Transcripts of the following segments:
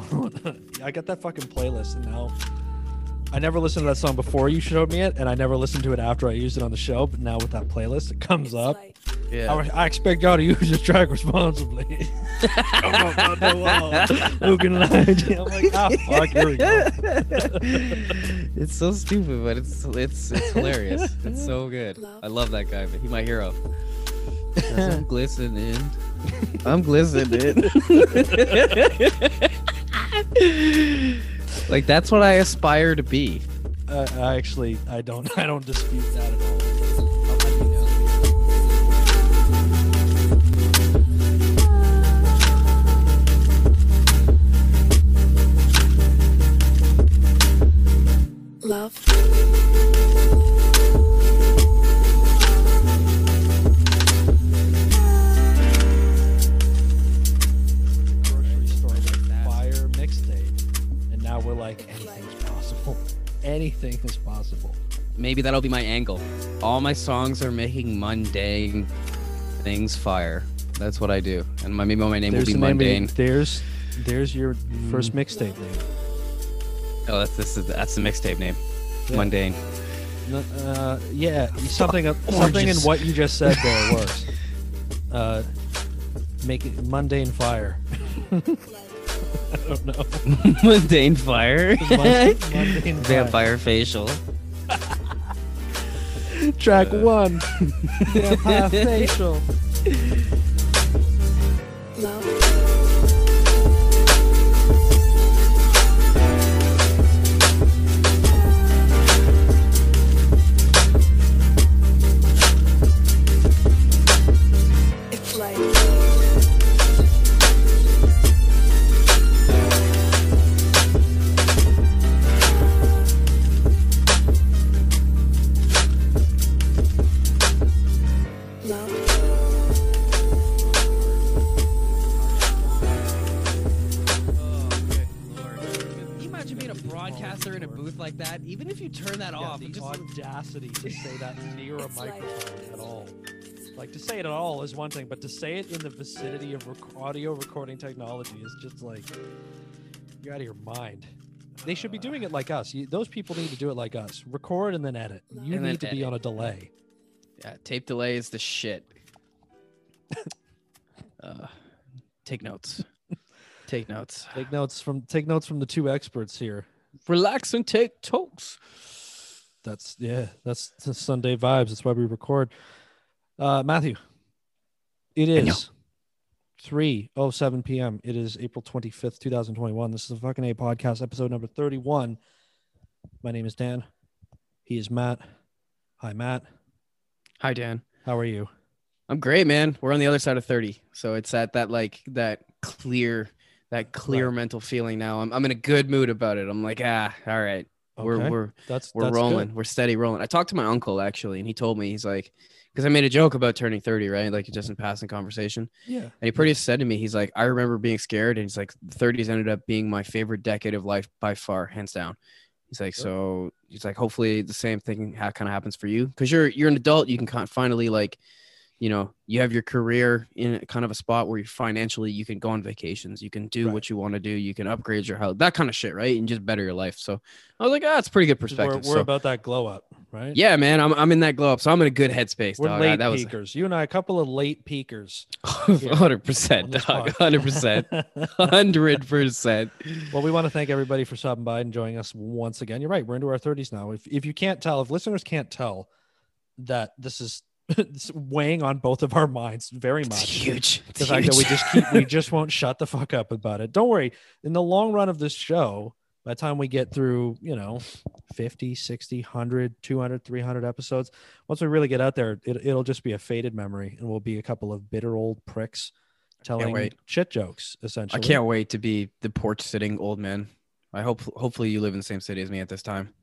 the. I got that fucking playlist, and now I never listened to that song before you showed me it, and I never listened to it after I used it on the show. But now with that playlist, it comes up. Yeah. I, I expect y'all to use this track responsibly. Come on, on the wall. Who can lie? I'm like, ah, fuck, here we go. it's so stupid, but it's it's it's hilarious. it's so good. I love that guy, but he my hero. I'm glistening. I'm glistening. Like that's what I aspire to be. Uh, I actually, I don't, I don't dispute that at all. Anything is possible. Maybe that'll be my angle. All my songs are making mundane things fire. That's what I do, and my maybe my name There's will be the name of mundane. there's, there's your first mixtape name. Oh, that's this is that's the mixtape name. Yeah. Mundane. Uh, yeah, something, something in what you just said there works. Uh, make it mundane fire. I don't know. mundane fire. Mun- mundane fire. Vampire facial. Track uh. one. Vampire facial. one thing, but to say it in the vicinity of rec- audio recording technology is just like you're out of your mind. They should be doing it like us. You, those people need to do it like us. Record and then edit. You And need to be on a delay. yeah, tape delay is the shit. uh, take notes. Take notes. Take notes from take notes from the two experts here. Relax and take tokes. That's yeah. That's, that's Sunday vibes. That's why we record. Uh, Matthew, it is three oh seven p.m. It is April twenty fifth, two thousand twenty one. This is the fucking A podcast, episode number thirty one. My name is Dan. He is Matt. Hi, Matt. Hi, Dan. How are you? I'm great, man. We're on the other side of 30. So it's at that like that clear, that clear Right. mental feeling now. I'm, I'm in a good mood about it. I'm like, ah, all right. We're we're That's we're that's rolling. good. We're steady rolling. I talked to my uncle actually, and he told me he's like, because I made a joke about turning 30, right? Like it just in passing conversation. Yeah. And he pretty said to me, he's like, I remember being scared, and he's like, the 30s ended up being my favorite decade of life by far, hands down. He's like, so he's like, hopefully the same thing ha- kind of happens for you because you're you're an adult. You can kind of finally like, you know, you have your career in kind of a spot where you financially you can go on vacations, you can do Right. what you want to do, you can upgrade your house, that kind of shit, right? And just better your life. So I was like, ah, it's pretty good perspective. We're, we're So, about that glow up, right? yeah, man, I'm I'm in that glow up, so I'm in a good headspace, We're dog. Uh, late that was peakers. You and I, a couple of late peakers. hundred percent, dog, hundred percent. Hundred percent. Well, we want to thank everybody for stopping by and joining us once again. You're right. We're into our 30s now. If, if you can't tell, if listeners can't tell that this is it's weighing on both of our minds very It's much. huge. The It's fact that we just keep, we just won't shut the fuck up about it. Don't worry. In the long run of this show, by the time we get through, you know, 50, 60, 100, 200, 300 episodes, once we really get out there, it, it'll just be a faded memory and we'll be a couple of bitter old pricks telling shit jokes, essentially. I can't wait to be the porch sitting old man. I hope hopefully you live in the same city as me at this time.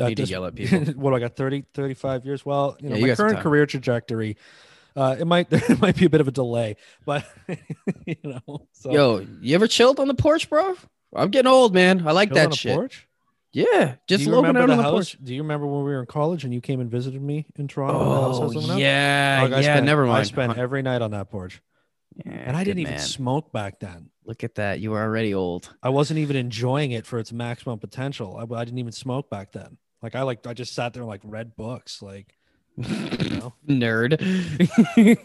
At need to yell at people. what do I got 30 35 years well you know Yeah, you my current career trajectory uh it might there might be a bit of a delay but you know so Yo, you ever chilled on the porch, bro? I'm getting old, man. I like that shit. porch? Yeah, just do you looking remember out the on the house porch. do you remember when we were in college and you came and visited me in Toronto Oh was living at? yeah, I yeah. spent- never mind. I spent every night on that porch Yeah, and I didn't even smoke back then Look at that. You are already old. I wasn't even enjoying it for its maximum potential. I, I didn't even smoke back then. Like I like I just sat there and like read books. Like Nerd.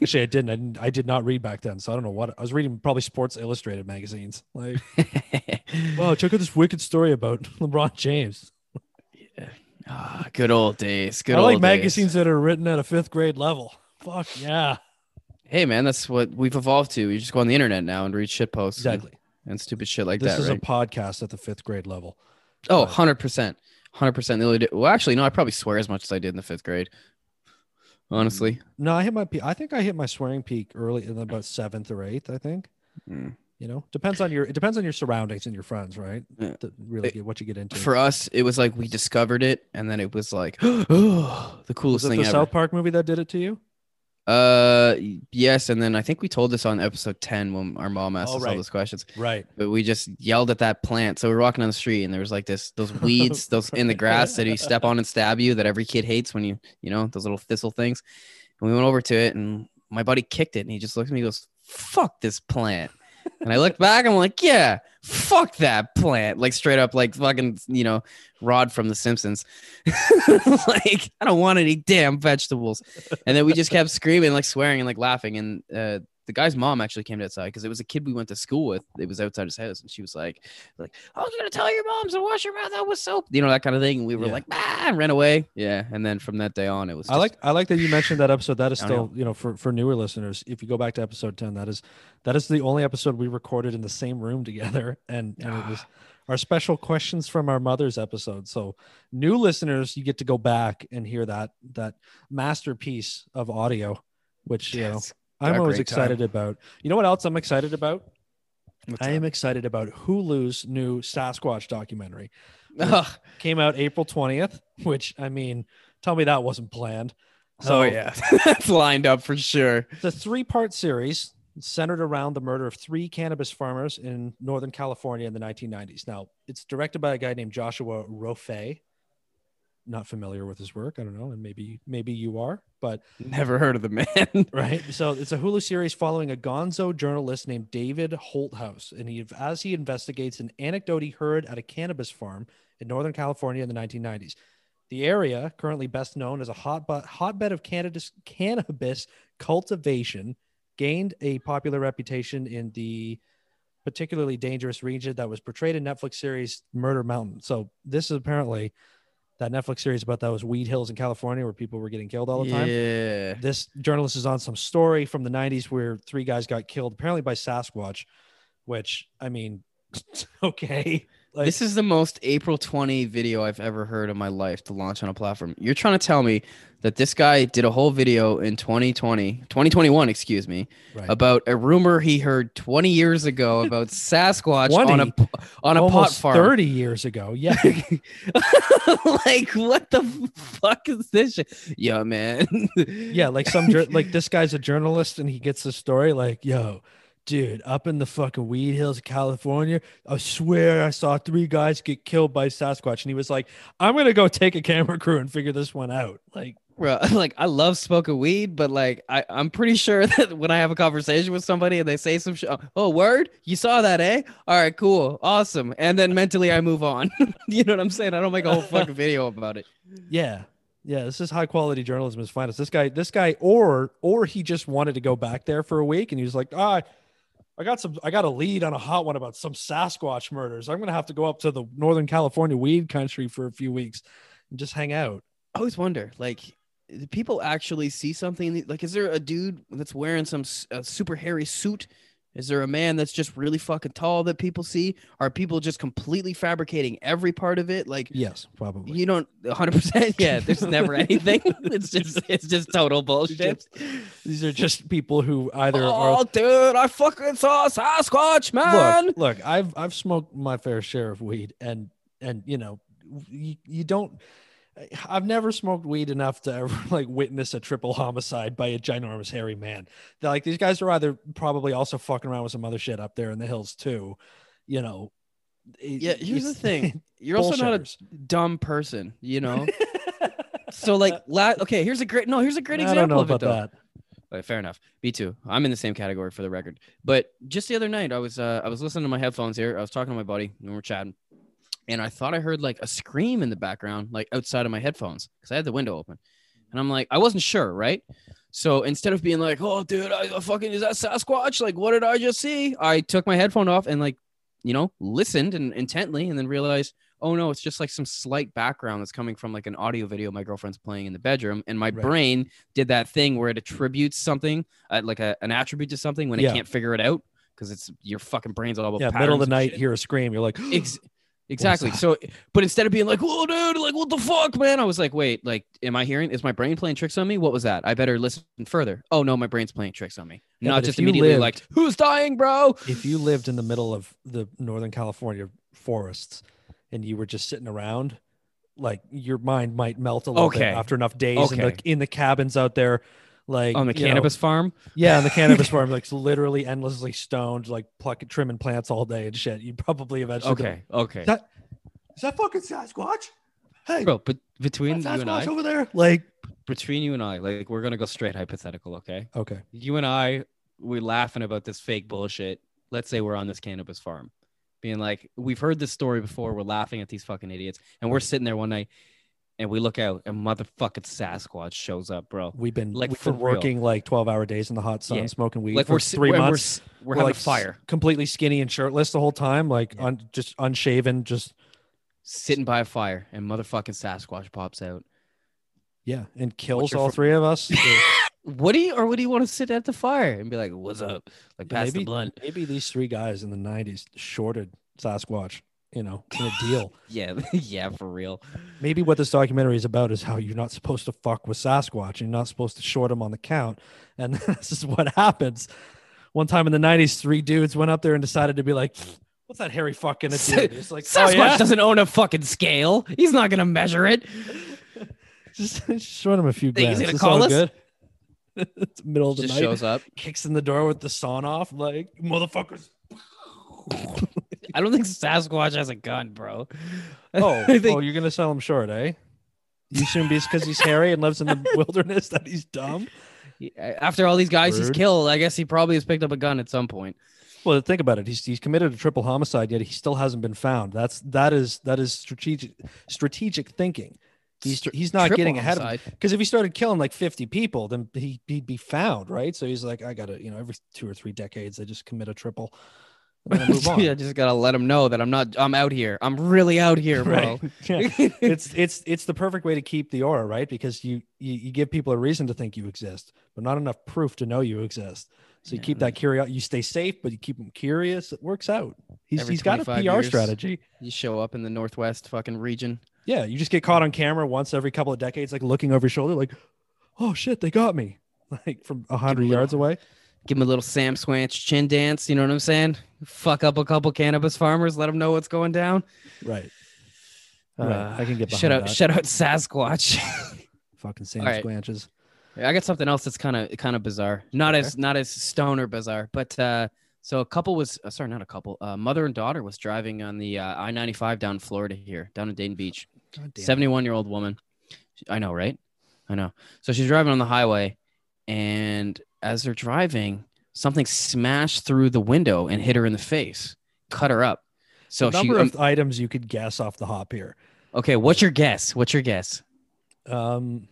actually I didn't. I didn't. I did not read back then, so I don't know what I was reading. Probably Sports Illustrated magazines. Like, wow, check out this wicked story about LeBron James. Yeah. Ah, good old days. Good I like days. magazines that are written at a fifth grade level. Fuck yeah, Hey man, that's what we've evolved to. You just go on the internet now and read shit posts exactly. and, stupid shit like that. this is right? a podcast at the fifth grade level. oh, 100%. 100% the only di- Well, actually, no, I probably swear as much as I did in the 5th grade. Honestly. No, I hit my peak. I think I hit my swearing peak early in about seventh or eighth. I think. Mm. You know, depends on your it depends on your surroundings and your friends, right? Yeah. To really It- what you get into. For us, it was like we discovered it and then it was like oh, the was coolest it thing the ever. South Park movie that did it to you? Uh yes, and then I think we told this on episode 10 when our mom asked Oh, us all those questions. Right. But we just yelled at that plant. So we are walking down the street and there was like this those weeds, those in the grass that you step on and stab you that every kid hates when you, you know, those little thistle things. And we went over to it and my buddy kicked it and he just looked at me and goes, Fuck this plant. And I looked back, I'm like, yeah, fuck that plant. Like straight up, like fucking, you know, Rod from The Simpsons. like, I don't want any damn vegetables. And then we just kept screaming, like swearing and like laughing. And uh, the guy's mom actually came outside because it was a kid we went to school with. It was outside his house, and she was like, "Like, I was gonna tell your mom to wash your mouth out with soap," you know that kind of thing. And we were Yeah. like, "Ah," and ran away. Yeah, and then from that day on, it was. I like I like that you mentioned that episode. That is still, you know, for for newer listeners, if you go back to episode 10, that is that is the only episode we recorded in the same room together. And and it was our special questions from our mother's episode. So new listeners, you get to go back and hear that that masterpiece of audio, which you know Yes. I'm always great time. excited about. You know what else I'm excited about? What's I up? am excited about Hulu's new Sasquatch documentary. Came out April 20th, which I mean, tell me that wasn't planned. oh yeah, that's lined up for sure. It's a three part series centered around the murder of three cannabis farmers in Northern California in the 1990s. Now, it's directed by a guy named Joshua Rofe. Not familiar with his work. I don't know. And maybe, maybe you are, but Never heard of the man. right. So it's a Hulu series following a gonzo journalist named David Holthouse. And he, as he investigates an anecdote he heard at a cannabis farm in Northern California in the 1990s. The area, currently best known as a hotbed, hotbed of cannabis, cannabis cultivation, gained a popular reputation in the particularly dangerous region that was portrayed in Netflix series Murder Mountain. So this is apparently that Netflix series about those weed hills in California where people were getting killed all the time Yeah. this journalist is on some story from the 90s where three guys got killed apparently by sasquatch which i mean okay like this is the most April 20 video I've ever heard in my life to launch on a platform. You're trying to tell me that this guy did a whole video in 2020, 2021, excuse me, right. about a rumor he heard 20 years ago about Sasquatch on a on a pot farm. 30 years ago yeah like what the fuck is this shit? Yeah, man. yeah like some like this guy's a journalist and he gets the story like yo dude up in the fucking weed hills of california i swear i saw three guys get killed by sasquatch and he was like i'm gonna go take a camera crew and figure this one out like Bro, like I love smoking weed, but like I, I'm pretty sure that when I have a conversation with somebody and they say some shit, oh, word, you saw that, eh? All right, cool, awesome. And then mentally I move on. you know what I'm saying? I don't make a whole fucking video about it. Yeah. Yeah, this is high quality journalism is finest. This guy, this guy, or or he just wanted to go back there for a week and he was like, ah, I got some I got a lead on a hot one about some Sasquatch murders. I'm gonna have to go up to the Northern California weed country for a few weeks and just hang out. I always wonder, like, do people actually see something? Like, is there a dude that's wearing some super hairy suit? Is there a man that's just really fucking tall that people see? Are people just completely fabricating every part of it? Like, Yes, probably. You don't 100%. Yeah, there's never anything. It's just it's just total bullshit. These are just people who either are Oh, dude, I fucking saw a Sasquatch, man. look, look, I've I've smoked my fair share of weed, and and you know, you, you don't. I've never smoked weed enough to ever like witness a triple homicide by a ginormous hairy man. They're like these guys are either probably also fucking around with some other shit up there in the hills too, you know. it- Yeah, here's the thing. You're also not a dumb person, you know? so like la- okay, here's a great no, here's a great I example don't know of it though. that. Okay, fair enough. Me too. I'm in the same category for the record. But just the other night, I was uh, I was listening to my headphones here. I was talking to my buddy and we were chatting, and I thought I heard like a scream in the background, like outside of my headphones, because I had the window open, and I'm like, I wasn't sure, right? So instead of being like, "Oh, dude, I, I fucking is that Sasquatch?" Like, what did I just see? I took my headphone off and like, you know, listened and intently, and then realized, oh no, it's just like some slight background that's coming from like an audio video my girlfriend's playing in the bedroom, and my Right. brain did that thing where it attributes something, uh, like a, an attribute to something when Yeah. it can't figure it out because it's your fucking brain's all about Yeah, middle of the night, shit. hear a scream. You're like, Ex- exactly. So, but instead of being like, "Whoa, dude!" Like, what the fuck, man? I was like, "Wait, like, am I hearing? Is my brain playing tricks on me? What was that? I better listen further." Oh no, my brain's playing tricks on me. Yeah, Not just immediately lived- like, "Who's dying, bro?" if you lived in the middle of the Northern California forests and you were just sitting around, like your mind might melt a little bit after enough days in the in the cabins out there, like On the you know, cannabis farm. yeah, on the cannabis farm, like literally endlessly stoned, like plucking trimming plants all day and shit. You'd probably eventually. be like, Okay, okay, Is that is that fucking Sasquatch? Hey, bro. But between you and I, over there, like between you and I, like, we're gonna go straight hypothetical, okay? okay, you and I, we're laughing about this fake bullshit. Let's say we're on this cannabis farm, being like, we've heard this story before. We're laughing at these fucking idiots, and we're sitting there one night, and we look out, and motherfucking Sasquatch shows up, bro. we've been Like, we've for been real. working like twelve hour days in the hot sun, Yeah. smoking weed Like for we're three we're, months. We're, we're having like fire, completely skinny and shirtless the whole time, like Yeah. un, just unshaven, just sitting by a fire, and motherfucking Sasquatch pops out. yeah, and kills all fir- three of us. He, or would he want to sit at the fire and be like, "What's up?" Like pass the maybe blunt. maybe these three guys in the '90s shorted Sasquatch, you know, in a deal. Yeah, yeah, for real. maybe what this documentary is about is how you're not supposed to fuck with Sasquatch. You're not supposed to short him on the count, and this is what happens. One time in the '90s, three dudes went up there and decided to be like, "What's that hairy fuck gonna do?" It's like, oh, Sasquatch yeah? doesn't own a fucking scale. He's not gonna measure it. just, just short him a few Think he's grams. gonna It's call all us? good. it's middle of the Just night. shows up. kicks in the door with the sawn off, like motherfuckers. I don't think Sasquatch has a gun, bro. Oh, think oh, you're gonna sell him short, eh? You assume it's because he's hairy and lives in the wilderness that he's dumb. after all these guys he's killed, I guess he probably has picked up a gun at some point. Well, think about it. He's he's committed a triple homicide, yet he still hasn't been found. That's that is that is strategic strategic thinking. He's he's not Triple getting ahead of homicide. because if he started killing like 50 people, then he, he'd be found, right? So he's like, I gotta, you know, every two or three decades, I just commit a triple. I move on. yeah, just gotta let them know that I'm not. I'm out here. I'm really out here, bro. Right. Yeah. it's it's it's the perfect way to keep the aura right because you, you you give people a reason to think you exist but not enough proof to know you exist so you Yeah. keep that curiosity you stay safe but you keep them curious it works out he's, Every he's got a pr years. strategy you show up in the northwest fucking region. yeah you just get caught on camera once every couple of decades like looking over your shoulder like oh shit they got me like from a hundred yards away Give him a little Sam Swanch chin dance. You know what I'm saying? Fuck up a couple cannabis farmers. Let them know what's going down. right Right. Uh, i can get shout out, that. shout out Sasquatch. fucking Sam right. Squanches. I got something else that's kind of kind of bizarre. Not as not as stoner bizarre, but uh so a couple was uh, sorry, not a couple. Uh, mother and daughter was driving on the uh, I ninety five down Florida here, down in Daytona Beach. Seventy one year old woman. I know, right? I know. So she's driving on the highway, and as they're driving, something smashed through the window and hit her in the face, cut her up. So the she. number um, of items you could guess off the hop here okay, what's your guess? What's your guess? um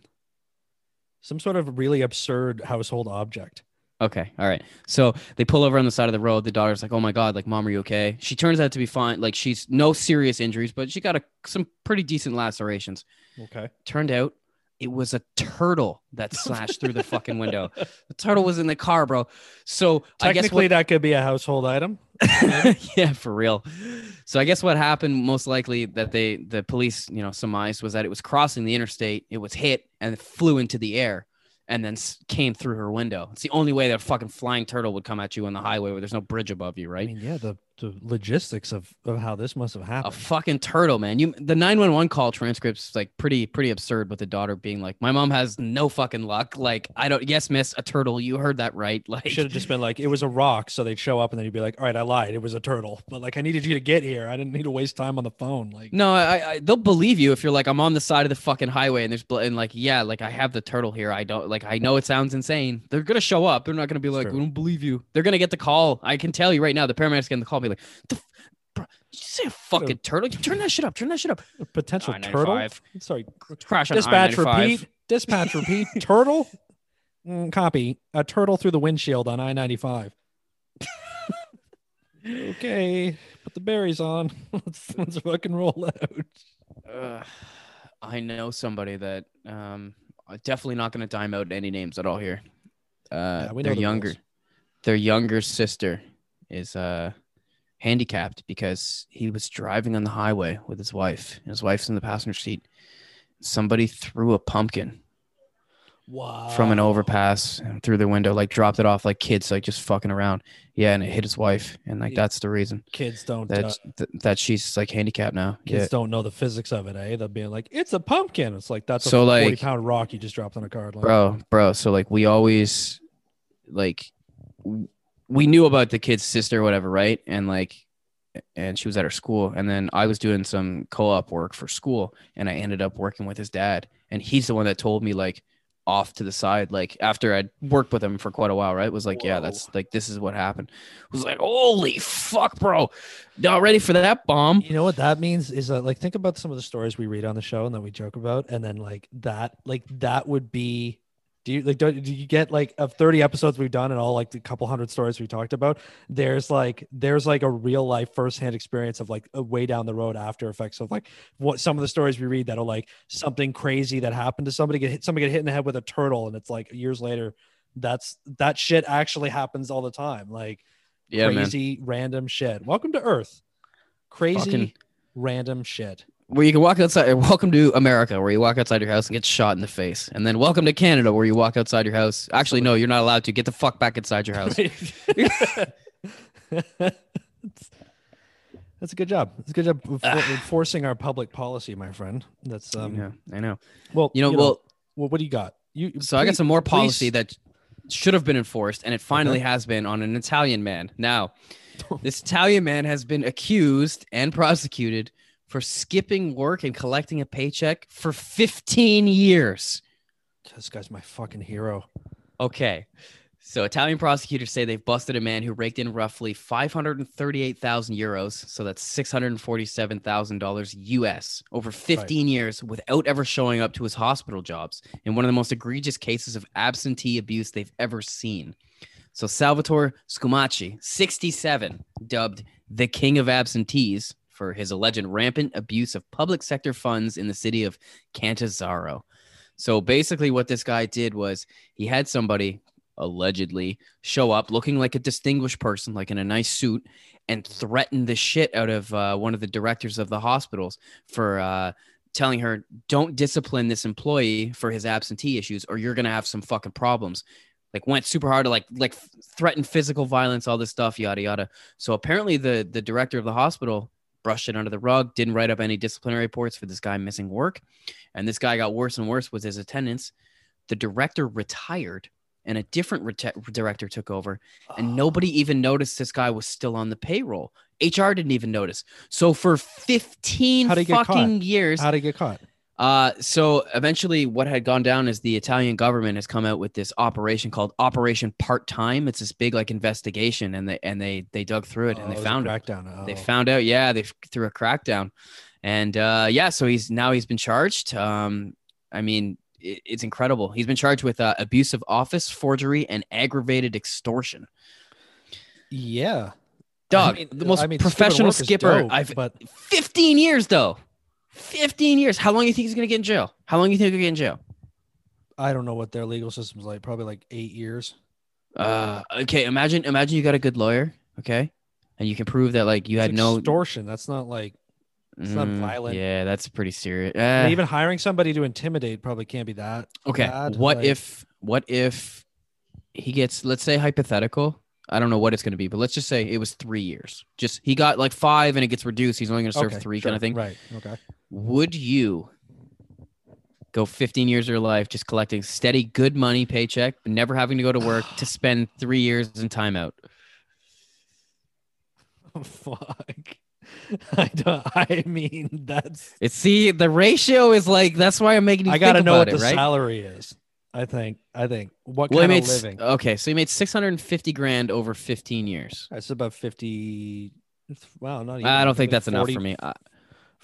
some sort of really absurd household object Okay. All right. So they pull over on the side of the road. The daughter's like, "Oh my god, like mom, are you okay?" She turns out to be fine. Like she's no serious injuries, but she got a, some pretty decent lacerations. okay Turned out it was a turtle that slashed through the fucking window. The turtle was in the car, bro. So I guess technically what, that could be a household item yeah, for real. So I guess what happened most likely that they the police, you know, surmised was that it was crossing the interstate, it was hit and it flew into the air and then came through her window. It's the only way that a fucking flying turtle would come at you on the highway where there's no bridge above you, i right? mean yeah the the logistics of, of how this must have happened. a fucking turtle, man. You the 911 call transcripts like pretty pretty absurd with the daughter being like, "My mom has no fucking luck." Like, I don't. Yes, miss, a turtle. You heard that right. Like, Should have just been like, it was a rock. So they'd show up and then you'd be like, all right, I lied. It was a turtle. But like, I needed you to get here. I didn't need to waste time on the phone. Like, No, I, I they'll believe you if you're like I'm on the side of the fucking highway and there's bl- and like yeah, like I have the turtle here. I don't like I know it sounds insane. They're gonna show up. They're not gonna be like we don't believe you. They're gonna get the call. I can tell you right now. The paramedics getting the call. Be like, the f- bro, did you say a fucking turtle? Turn that shit up. Turn that shit up. a potential I-95. turtle. Sorry. Crash on Dispatch I-95. repeat. Dispatch repeat. turtle. Mm, copy. A turtle through the windshield on I 95. okay. Put the berries on. let's, let's fucking roll out. Ugh, I know somebody that um definitely not gonna dime out any names at all here. Uh, Yeah, we know their the younger, rules. their younger sister is uh handicapped because he was driving on the highway with his wife. and His wife's in the passenger seat. Somebody threw a pumpkin Wow. from an overpass through the window, like dropped it off like kids, like just fucking around. Yeah, and it hit his wife, and like Yeah. that's the reason Kids don't. that uh, th- that she's like handicapped now. kids Yeah. don't know the physics of it, eh? They'll be like, "It's a pumpkin." It's like that's a So, forty pound rock you just dropped on a card. Like, bro bro so like we always like we knew about the kid's sister or whatever right? And like and she was at her school. And then i was doing some co-op work for school and i ended up working with his dad. And he's the one that told me like off to the side like after i'd worked with him for quite a while right? Was like yeah that's like this is what happened. Was like holy fuck bro. Not ready for that bomb? You know what that means is that like think about some of the stories we read on the show and that we joke about, and then like that, like that would be. Do you like? Do, do you get like of thirty episodes we've done and all like the couple hundred stories we talked about? There's like there's like a real life firsthand experience of like a way down the road after effects of like what some of the stories we read that are like something crazy that happened to somebody get hit somebody get hit in the head with a turtle and it's like years later. That's that shit actually happens all the time. Like yeah man crazy random shit. Welcome to Earth. Crazy Fucking- random shit. Where you can walk outside. Welcome to America, where you walk outside your house and get shot in the face, and then welcome to Canada, where you walk outside your house. Actually, no, you're not allowed to. Get the fuck back inside your house. That's a good job. It's a good job for- enforcing our public policy, my friend. That's um. yeah, I know. Well, You know, well, well, what do you got? You so I got some more policy please- that should have been enforced, and it finally has been on an Italian man. Now, this Italian man has been accused and prosecuted for skipping work and collecting a paycheck for 15 years. This guy's my fucking hero. Okay. So Italian prosecutors say they've busted a man who raked in roughly 538,000 euros, so that's $647,000 US over 15 years without ever showing up to his hospital jobs in one of the most egregious cases of absentee abuse they've ever seen. So Salvatore Scumacci, 67, dubbed the king of absentees for his alleged rampant abuse of public sector funds in the city of Catanzaro. So basically what this guy did was he had somebody allegedly show up looking like a distinguished person, like in a nice suit, and threaten the shit out of uh, one of the directors of the hospitals for uh, telling her, "Don't discipline this employee for his absentee issues, or you're gonna have some fucking problems." Like went super hard to like like threaten physical violence, all this stuff, yada yada. So apparently the the director of the hospital brushed it under the rug, didn't write up any disciplinary reports for this guy missing work, and this guy got worse and worse with his attendance. The director retired and a different director took over. And ah. nobody even noticed this guy was still on the payroll. Hr didn't even notice. So for 15 How'd he get fucking years How would he get caught? Uh so eventually what had gone down is the italian government has come out with this operation called operation part-time. It's this big like investigation and they and they they dug through it Oh, and they it found it. crackdown. they Oh. found out yeah they threw a crackdown. And uh yeah so he's now he's been charged. Um i mean it, it's incredible. He's been charged with uh, abuse of office forgery and aggravated extortion. Yeah. dog I mean- the most I mean, professional stupid work is skipper dope, i've But 15 years though 15 years how long do you think he's gonna get in jail how long do you think he'll get in jail I don't know what their legal system's like. Probably like eight years. uh okay imagine imagine you got a good lawyer okay and you can prove that like you It's had no extortion. That's not like it's not Mm, violent. yeah that's pretty serious Eh. even hiring somebody to intimidate probably can't be that. Okay. bad, What like- if what if he gets let's say hypothetical, I don't know what it's going to be, but let's just say it was three years. Just he got like five and it gets reduced. He's only going to serve Okay, three sure, kind of thing. Right. Okay. Would you go 15 years of your life just collecting steady, good money paycheck, but never having to go to work to spend three years in timeout? Fuck. I don't. I mean, that's. It's see the ratio is like that's why I'm making you I gotta know what the right? salary is. I think. I think what well, kind made of living. okay, so he made 650 grand over 15 years. That's about fifty. Wow, not even. I don't think like that's enough for me. I,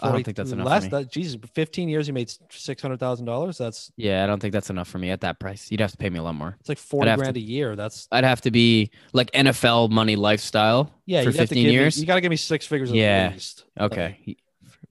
I don't think that's enough Less me. that Jesus, fifteen years he made six hundred thousand dollars. That's Yeah, I don't think that's enough for me at that price. You'd have to pay me a lot more. it's like forty have to- grand a year. That's I'd have to be like NFL money lifestyle yeah. for you'd have to 15 give me- years. you got to give me six figures Yeah. at least. okay. He-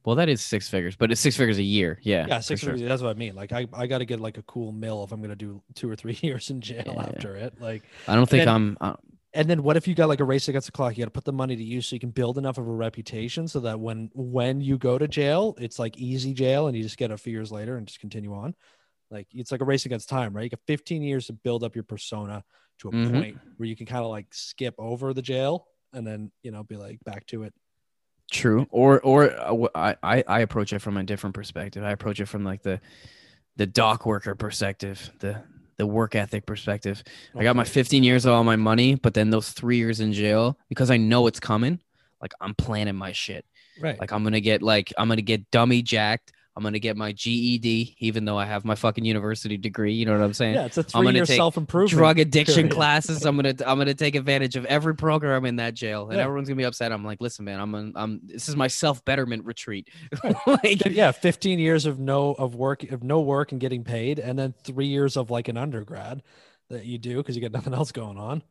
Well, that is six figures, but it's six figures a year. Yeah. Yeah, six sure. figures. That's what I mean. Like I, I got to get like a cool mill if I'm gonna do two or three years in jail Yeah. after it. Like, I don't think then- I'm. Uh, and then what if you got like a race against the clock? You got to put the money to use so you can build enough of a reputation so that when when you go to jail, it's like easy jail and you just get a few years later and just continue on. Like it's like a race against time, right? You got 15 years to build up your persona to a Mhm. point where you can kind of like skip over the jail and then you know be like back to it. True. Or or uh, I, I I approach it from a different perspective. I approach it from like the the dock worker perspective, the the work ethic perspective. I got my 15 years of all my money, but then those three years in jail because I know it's coming. Like I'm planning my shit. right. Like I'm gonna get like I'm gonna get dummy jacked. I'm gonna get my GED, even though I have my fucking university degree. You know what I'm saying? yeah, it's a I'm gonna year self improvement. drug addiction period. classes. I'm gonna I'm gonna take advantage of every program in that jail, and Yeah. everyone's gonna be upset. I'm like, listen, man, I'm an, I'm this is my self betterment retreat. like, yeah 15 years of no of work of no work and getting paid and then three years of like an undergrad that you do because you got nothing else going on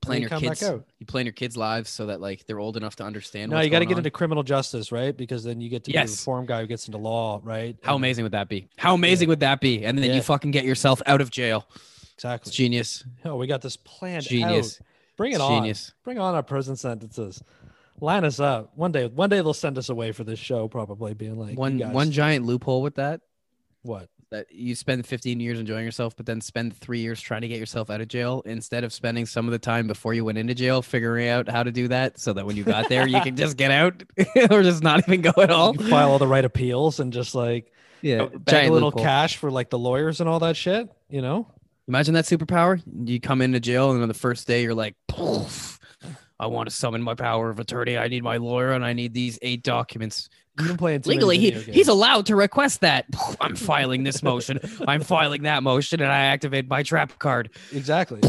plan you your kids. You plan your kids' lives so that like they're old enough to understand. no you got to get on. into criminal justice right because then you get to be the reform guy who gets into law right How And- amazing would that be? How amazing would that be? And then Yeah. you fucking get yourself out of jail. exactly It's genius. oh we got this planned Genius. out. bring it It's on genius. bring on our prison sentences line us up one day one day they'll send us away for this show probably being like One one giant loophole with that what that you spend 15 years enjoying yourself, but then spend three years trying to get yourself out of jail instead of spending some of the time before you went into jail figuring out how to do that so that when you got there, you can just get out or just not even go at all. you file all the right appeals and just like Yeah. Uh, bag a little cash for like the lawyers and all that shit you know Imagine that superpower. You come into jail, and on the first day, you're like, "Poof, I want to summon my power of attorney. I need my lawyer, and I need these eight documents. You've been playing too many Legally, he, he's allowed to request that. I'm filing this motion. I'm filing that motion, and I activate my trap card. Exactly.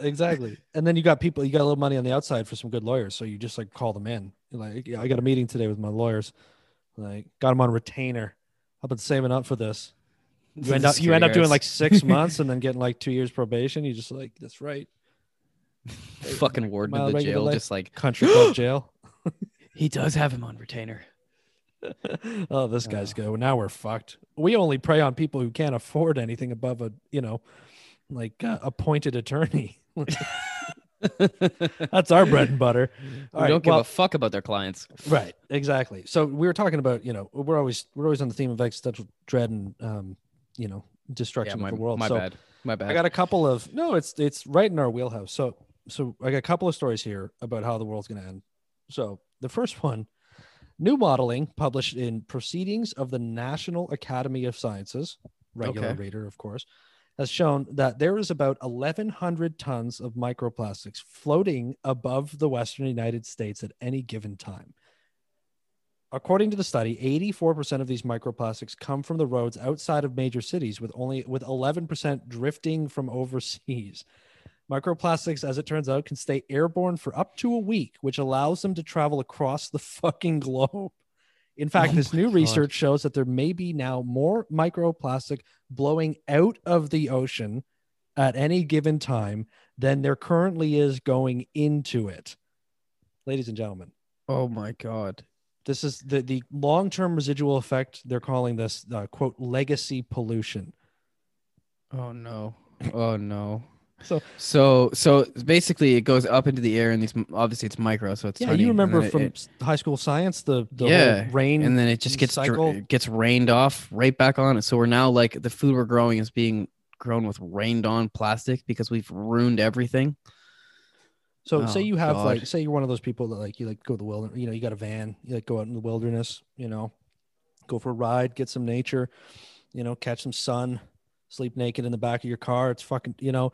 Exactly. And then you got people, you got a little money on the outside for some good lawyers. So you just like call them in. You're like, yeah, I got a meeting today with my lawyers. Like, got them on retainer. I've been saving up for this. You end up, you end up doing like six months and then getting like two years probation. You just like, that's right. fucking warden of the jail, life. just like Country club jail. he does have him on retainer. oh, this guy's good. Now we're fucked. We only prey on people who can't afford anything above a, you know, like uh, appointed attorney. That's our bread and butter. We right, don't give well- a fuck about their clients. Right, exactly. So we were talking about, you know, we're always we're always on the theme of existential dread and um, you know, Yeah, destruction my, of the world. my so bad. My bad. I got a couple of no, it's it's right in our wheelhouse. So so I got a couple of stories here about how the world's to end. So the first one, new modeling published in Proceedings of the National Academy of Sciences, regular Okay. reader, of course, has shown that there is about 1,100 tons of microplastics floating above the Western United States at any given time. According to the study, 84% of these microplastics come from the roads outside of major cities, with only with 11% drifting from overseas. Microplastics, as it turns out, can stay airborne for up to a week, which allows them to travel across the fucking globe. In fact, Oh this new God. research shows that there may be now more microplastic blowing out of the ocean at any given time than there currently is going into it. Ladies and gentlemen, oh my god. this is the, the long-term residual effect. They're calling this uh, quote legacy pollution. Oh no. Oh no. So- so so basically it goes up into the air and these obviously it's micro so it's Yeah, tiny, you remember it- from it- high school science the the Yeah, rain and then it just gets cycle. gets rained off right back on it. So we're now like the food we're growing is being grown with rained on plastic because we've ruined everything. So say Oh, you have God. like say you're one of those people that like you like go to the wilderness, you know, you got a van, you like go out in the wilderness, you know, go for a ride, get some nature, you know, catch some sun, sleep naked in the back of your car. It's fucking, you know,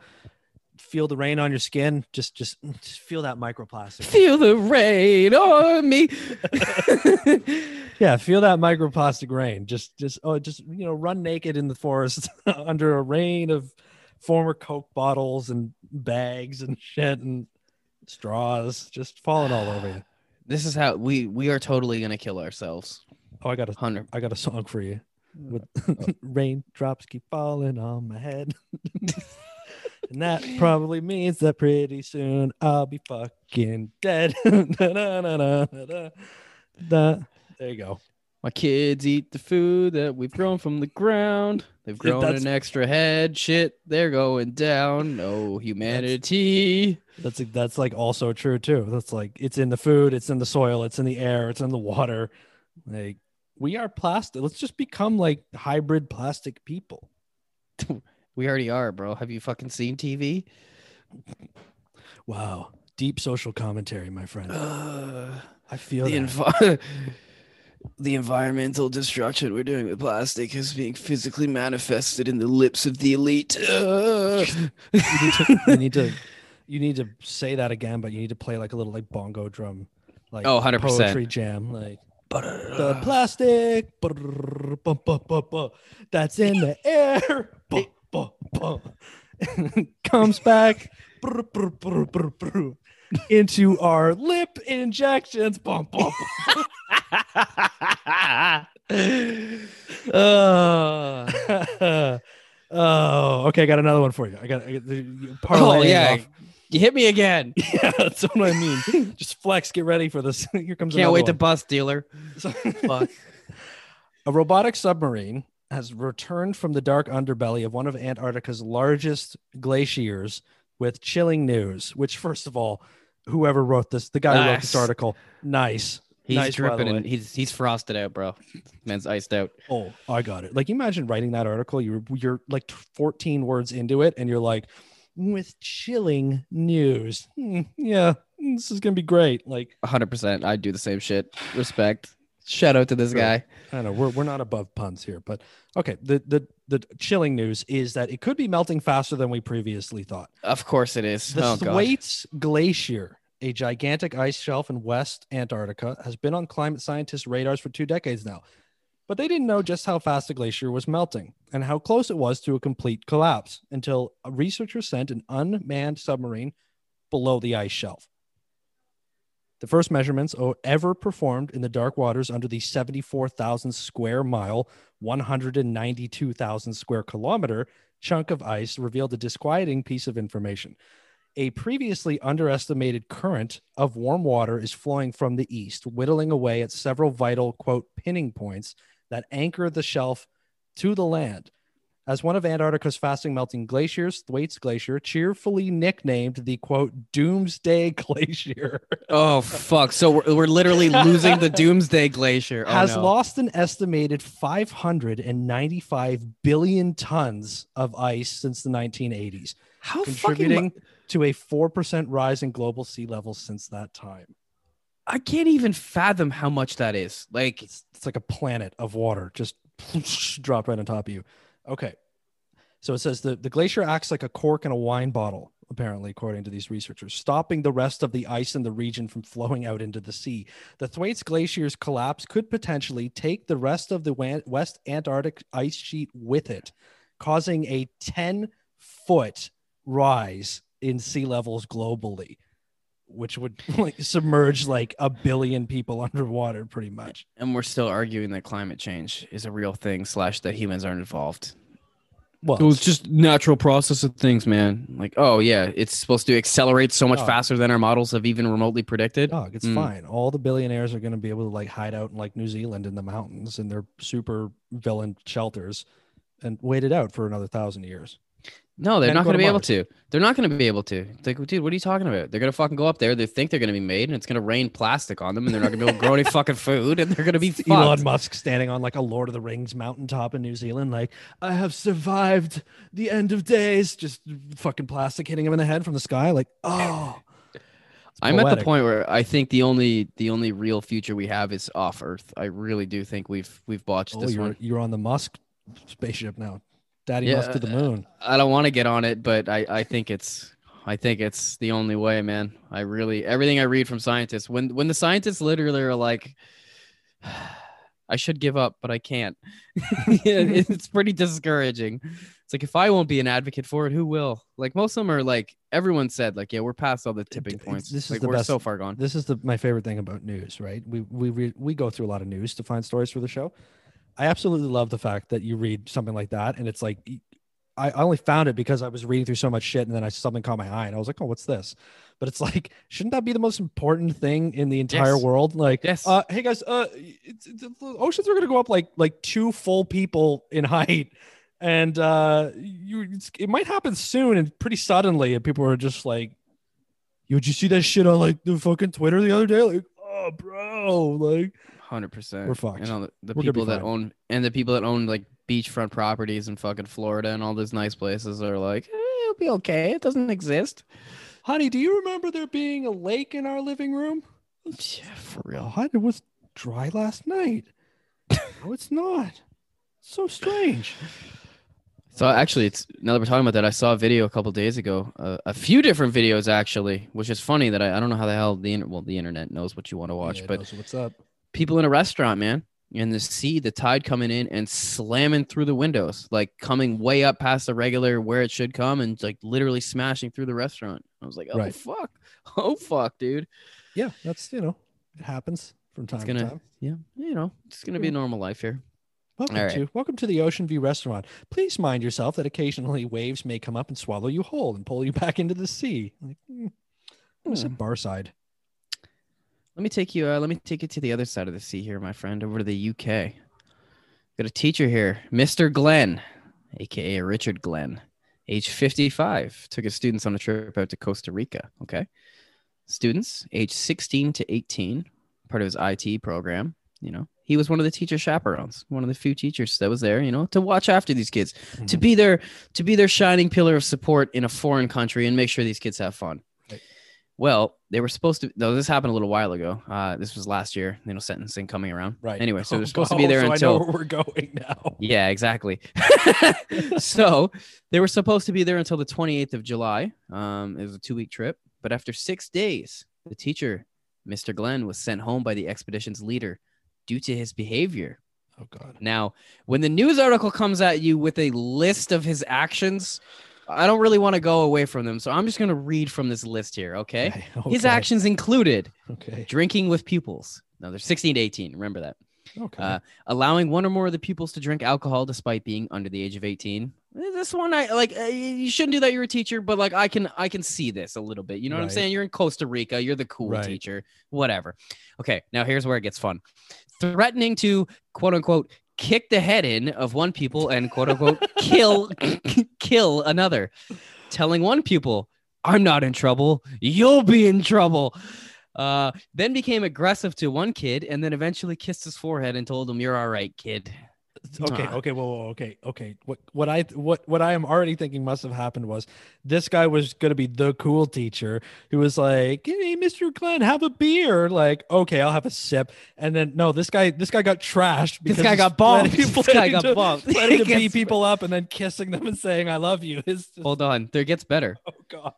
feel the rain on your skin. Just just, just feel that microplastic. Feel the rain on me. yeah, feel that microplastic rain. Just just oh just you know, run naked in the forest under a rain of former Coke bottles and bags and shit and straws just falling all over you. this is how we we are totally gonna kill ourselves. Oh, I got a Hundred. I got a song for you. With raindrops keep falling on my head. And that probably means that pretty soon I'll be fucking dead. Da-da-da-da-da-da. There you go. My kids eat the food that we've grown from the ground. They've grown that's- an extra head. Shit, they're going down. No humanity. That's that's like also true too. That's like it's in the food, it's in the soil, it's in the air, it's in the water. Like we are plastic. Let's just become like hybrid plastic people. We already are, bro. Have you fucking seen TV? Wow. Deep social commentary, my friend. Uh, I feel the, the environmental destruction we're doing with plastic is being physically manifested in the lips of the elite. Uh. you, need to, you need to you need to say that again, but you need to play like a little like bongo drum, like Oh, 100%. poetry jam, like the plastic that's in the air bum, bum, comes back brr, brr, brr, into our lip injections. Bum, bum. Uh, oh, okay. I got another one for you. I got, I got the oh parlaying yeah, off- you hit me again. Yeah, that's what I mean. Just flex. Get ready for this. Here comes. Can't wait to bust, dealer. Fuck. A robotic submarine has returned from the dark underbelly of one of Antarctica's largest glaciers with chilling news. Which, first of all, whoever wrote this, the guy who wrote this article, nice. He's Nice, by the dripping and way. he's he's frosted out, bro. Man's iced out. Oh, I got it. Like, imagine writing that article. You're you're like 14 words into it, and you're like, with chilling news. Hmm, yeah, this is gonna be great. Like, 100%. I'd do the same shit. Respect. Shout out to this Sure. guy. I don't know we're, we're not above puns here, but okay. The, the the chilling news is that it could be melting faster than we previously thought. Of course it is. The oh. Thwaites Glacier, a gigantic ice shelf in West Antarctica, has been on climate scientists' radars for two decades now. But they didn't know just how fast the glacier was melting and how close it was to a complete collapse until a researcher sent an unmanned submarine below the ice shelf. The first measurements ever performed in the dark waters under the 74,000 square mile, 192,000 square kilometer chunk of ice revealed a disquieting piece of information. A previously underestimated current of warm water is flowing from the east, whittling away at several vital, quote, pinning points that anchor the shelf to the land. As one of Antarctica's fastest melting glaciers, Thwaites Glacier, cheerfully nicknamed the quote Doomsday Glacier, Oh, fuck. So we're, we're literally losing the Doomsday Glacier. Oh, has no. lost an estimated 595 billion tons of ice since the 1980s, How contributing fucking. to a 4% rise in global sea levels since that time. I can't even fathom how much that is. Like, It's, it's like a planet of water just dropped right on top of you. Okay. So it says the, the glacier acts like a cork in a wine bottle, apparently, according to these researchers, stopping the rest of the ice in the region from flowing out into the sea. The Thwaites Glacier's collapse could potentially take the rest of the West Antarctic ice sheet with it, causing a 10 foot rise in sea levels globally, which would like submerge like a billion people underwater pretty much. and we're still arguing that climate change is a real thing, slash, that humans aren't involved. Well, It was just natural process of things, man. Like, oh yeah, it's supposed to accelerate so much Oh. faster than our models have even remotely predicted. dog, it's Mm. fine. All the billionaires are going to be able to like hide out in like New Zealand in the mountains in their super villain shelters and wait it out for another thousand years. No, they're not going to be able to. They're not going to be able to. It's like, dude, what are you talking about? They're going to fucking go up there. They think they're going to be made, and it's going to rain plastic on them, and they're not going to be able to grow any fucking food, and they're going to be fucked. Elon Musk standing on like a Lord of the Rings mountaintop in New Zealand, like I have survived the end of days. Just fucking plastic hitting him in the head from the sky, like oh. I'm at the point where I think the only the only real future we have is off Earth. I really do think we've we've botched Oh, this you're one. you're on the Musk spaceship now. Daddy Yeah, Musk to the uh, moon. I don't want to get on it, but I I think it's I think it's the only way, man. I really everything I read from scientists when when the scientists literally are like I should give up, but I can't. It's pretty discouraging. It's like if I won't be an advocate for it, who will? Like most of them are like everyone said, like yeah, we're past all the tipping points. this is like the we're best- so far gone. This is the my favorite thing about news, right? We we re, we go through a lot of news to find stories for the show. I absolutely love the fact that you read something like that, and it's like I only found it because I was reading through so much shit, and then I something caught my eye, and I was like, oh, what's this? But it's like, shouldn't that be the most important thing in the entire Yes. world? Like, Yes. uh, hey guys, uh, the oceans are gonna go up like like two full people in height. And uh, you, it's, it might happen soon and pretty suddenly, and people are just like, Yo, did you see that shit on like the fucking Twitter the other day? Like, oh, bro, like, Hundred percent. We're fucked. And all the, the We're gonna be people that fine. own and the people that own like beachfront properties in fucking Florida and all those nice places are like, eh, it'll be okay. It doesn't exist. honey, do you remember there being a lake in our living room? Yeah, for real. God, it was dry last night. no, it's not. So strange. So actually, it's now that we're talking about that, I saw a video a couple days ago, uh, a few different videos actually, which is funny that I, I don't know how the hell the inter- well the internet knows what you want to watch, Yeah, but knows what's up? People in a restaurant, man, and the sea, the tide coming in and slamming through the windows, like coming way up past the regular where it should come, and like literally smashing through the restaurant. I was like, oh Right. fuck, oh fuck, dude. Yeah, that's you know, it happens from time It's to gonna, time. yeah, you know, it's gonna be a normal life here. Welcome right. to welcome to the Ocean View Restaurant. Please mind yourself that occasionally waves may come up and swallow you whole and pull you back into the sea. Like, mm, it was at Hmm. Barside. Let me take you. Uh, let me take you to the other side of the sea here, my friend, over to the UK. Got a teacher here, Mr. Glenn, aka Richard Glenn, age 55, took his students on a trip out to Costa Rica. Okay, students age 16 to 18, part of his IT program. You know, he was one of the teacher chaperones, one of the few teachers that was there. You know, to watch after these kids, to Mhm. be their to be their shining pillar of support in a foreign country and make sure these kids have fun. Well, they were supposed to. No, this happened a little while ago. Uh, this was last year. You know, sentencing coming around. Right. Anyway, so Oh, they're supposed to be there so until. I know where we're going now. Yeah, exactly. so they were supposed to be there until the 28th of July. Um, it was a two week trip. But after six days, the teacher, Mr. Glenn, was sent home by the expedition's leader due to his behavior. Oh God. Now, when the news article comes at you with a list of his actions, I don't really want to go away from them. So I'm just going to read from this list here, okay? His okay, actions included Okay. drinking with pupils. Now, they're 16 to 18. Remember that. Okay. Uh, allowing one or more of the pupils to drink alcohol despite being under the age of 18. Eh, This one, I like. uh, You shouldn't do that. You're a teacher, but like, I can, I can see this a little bit. You know what I'm saying? You're in Costa Rica. You're the cool Right. teacher. Whatever. Okay. Now here's where it gets fun. Threatening to quote unquote kick the head in of one pupil and quote unquote kill, kill another. Telling one pupil, "I'm not in trouble. You'll be in trouble." Uh, then became aggressive to one kid and then eventually kissed his forehead and told him, You're all right, kid. okay. Okay. Whoa. Okay. Okay. What what I what what I am already thinking must have happened was this guy was going to be the cool teacher who was like, "Hey, Mr. Glenn, have a beer." Like, okay, I'll have a sip. And then no, this guy this guy got trashed. This because guy got planning- This guy got to- bombed. Planning to beat people up and then kissing them and saying "I love you." It's just, Hold on, there gets better. oh God.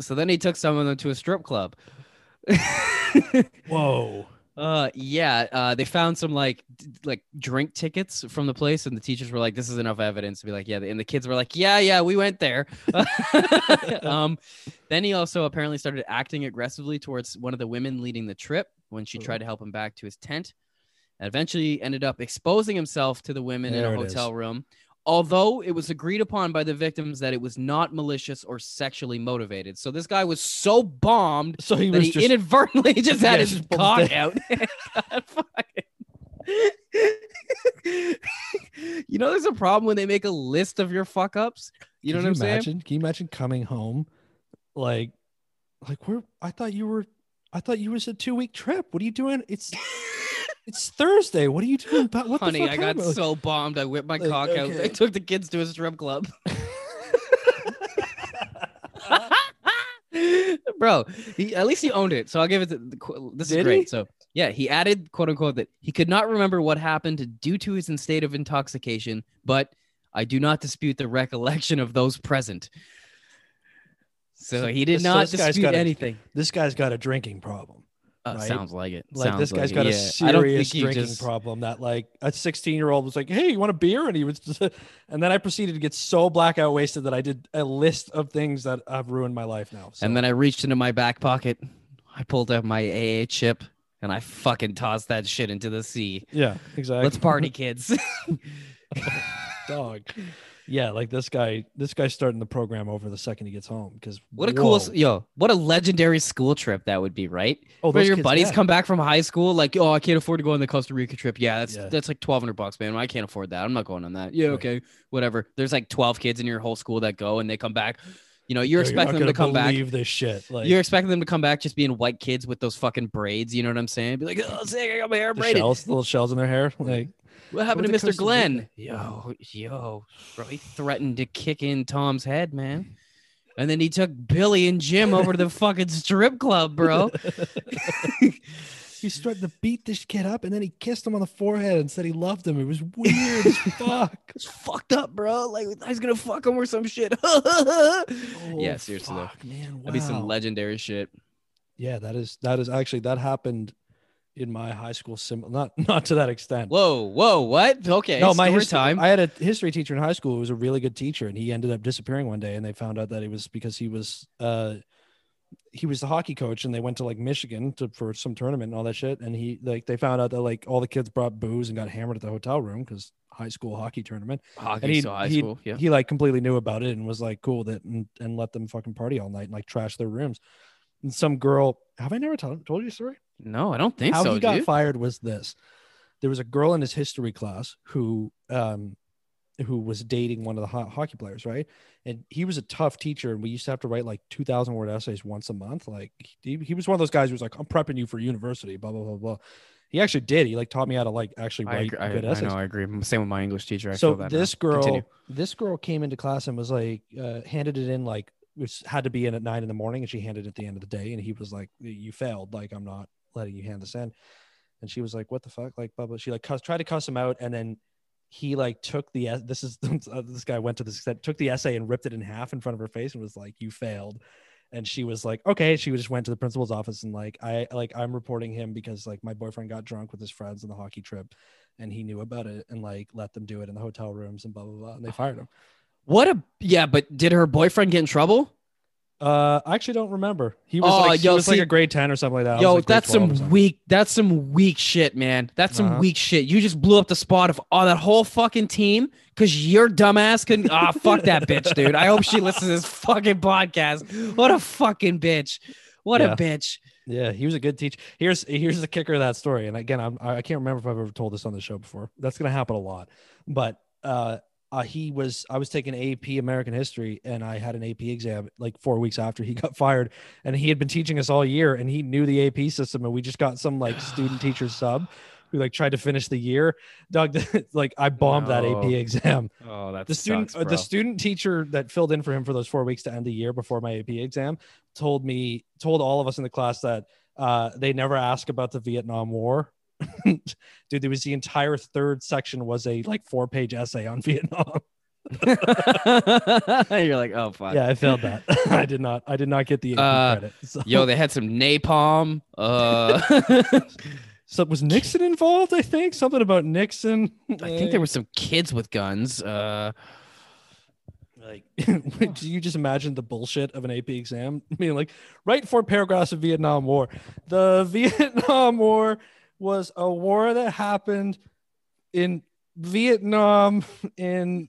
So then he took some of them to a strip club. Whoa. Uh yeah, uh they found some like d- like drink tickets from the place and the teachers were like this is enough evidence to be like yeah and the kids were like yeah yeah we went there. um then he also apparently started acting aggressively towards one of the women leading the trip when she tried to help him back to his tent. And eventually ended up exposing himself to the women in a it is. hotel room. Although it was agreed upon by the victims that it was not malicious or sexually motivated. So this guy was so bombed So he that was he just inadvertently just Yeah, had his just cock out. You know, there's a problem when they make a list of your fuck ups. You know Can what I'm saying? Can you imagine coming home, like, like where? I thought you were. I thought you was a two week trip. What are you doing? It's it's Thursday. What are you doing? About what Honey, the fuck I got happened? so bombed. I whipped my Like, cock out. I took the kids to a strip club. bro. He, at least he owned it. So I'll give it. The, the, this is great. he? So yeah, he added quote unquote that he could not remember what happened due to his state of intoxication, but I do not dispute the recollection of those present. So So he did this- not this guy's dispute got a- anything. This guy's got a drinking problem. Uh, right? Sounds like it. Like Sounds this guy's like got it. a don't serious think he drinking just- problem. That like a 16 year old was like, "Hey, you want a beer?" And he was, just, and then I proceeded to get so blackout wasted that I did a list of things that have ruined my life now. So, And then I reached into my back pocket, I pulled out my AA chip, and I fucking tossed that shit into the sea. yeah, exactly. Let's party, kids. dog. Yeah, like this guy. This guy's starting the program over the second he gets home. Because What a cool, yo! What a legendary school trip that would be, right? Oh, Where your kids- buddies yeah. come back from high school, like, oh, I can't afford to go on the Costa Rica trip. Yeah, that's Yeah. that's like twelve hundred bucks, man. I can't afford that. I'm not going on that. Yeah, Right. okay, whatever. There's like twelve kids in your whole school that go, and they come back. You know, you're Yo, expecting them to come back. This shit. Like You're expecting them to come back just being white kids with those fucking braids. You know what I'm saying? Be like, oh, sick, I got my hair braided. shells, little shells in their hair. Like What happened to to Mr. Glenn? Yo, yo, bro, he threatened to kick in Tom's head, man. And then he took Billy and Jim over to the fucking strip club, bro. he started to beat this kid up, and then he kissed him on the forehead and said he loved him. It was weird as fuck. It's fucked up, bro. Like I was gonna fuck him or some shit. yeah, Oh, seriously, though. fuck, man. That'd be some legendary shit. Yeah, that is that is actually that happened in my high school. Sim, not not to that extent. Whoa, whoa, what? Okay, no, my history, time. I had a history teacher in high school who was a really good teacher, and he ended up disappearing one day, and they found out that it was because he was uh he was the hockey coach, and they went to like Michigan to for some tournament and all that shit, and he like they found out that like all the kids brought booze and got hammered at the hotel room because high school hockey tournament. Hockey, and he so high he school. Yeah. he like completely knew about it and was like cool that and, and let them fucking party all night and like trash their rooms. And some girl, have I never told told you a story? No, I don't think How so, How he got dude. fired was this: there was a girl in his history class who um who was dating one of the ho- hockey players, right? And he was a tough teacher, and we used to have to write like two thousand word essays once a month. Like he, he was one of those guys who was like, "I'm prepping you for university," blah blah blah blah. He actually did. He like taught me how to like actually I, write agree, I, good I essays know, I agree. Same with my English teacher. I so that now. this girl Continue. this girl came into class and was like uh, handed it in like it was, had to be in at nine in the morning and she handed it at the end of the day and he was like you failed like i'm not letting you hand this in and she was like what the fuck like blah blah she like cuss, tried to cuss him out and then he like took the this is uh, this guy went to this took the essay and ripped it in half in front of her face and was like you failed. And she was like okay. She just went to the principal's office and like i like i'm reporting him because like my boyfriend got drunk with his friends on the hockey trip and he knew about it and like let them do it in the hotel rooms and blah blah blah. And they fired him. What a yeah, but did her boyfriend get in trouble? Uh i actually don't remember he was Oh, like he yo, was like a grade 10 or something like that I Yo, like, that's some weak. That's some weak shit, man. That's some Uh-huh. weak shit. You just blew up the spot of all that whole fucking team because your dumbass couldn't. Ah, fuck that bitch, dude. I hope she listens to this fucking podcast. What a fucking bitch. What Yeah. a bitch. Yeah, he was a good teacher. Here's here's the kicker of that story. And again, I'm I can't remember if I've ever told this on the show before. That's gonna happen a lot. But uh, uh he was I was taking AP American history and I had an AP exam like four weeks after he got fired. And he had been teaching us all year and he knew the AP system and we just got some like student teacher sub who like tried to finish the year. Doug, like I bombed that AP exam. Oh, that's the student uh, the student teacher that filled in for him for those four weeks to end the year before my AP exam told me told all of us in the class that uh, they never ask about the Vietnam War. Dude, there was the entire third section was a like four page essay on Vietnam. You're like, oh fuck. yeah, I failed that. I did not. I did not get the Uh, credit. So, Yo, they had some napalm. Uh, so was Nixon involved? I think something about Nixon. I think there were some kids with guns. Uh, like do you just imagine the bullshit of an AP exam? I mean, like write four paragraphs of Vietnam War. The Vietnam War was a war that happened in Vietnam in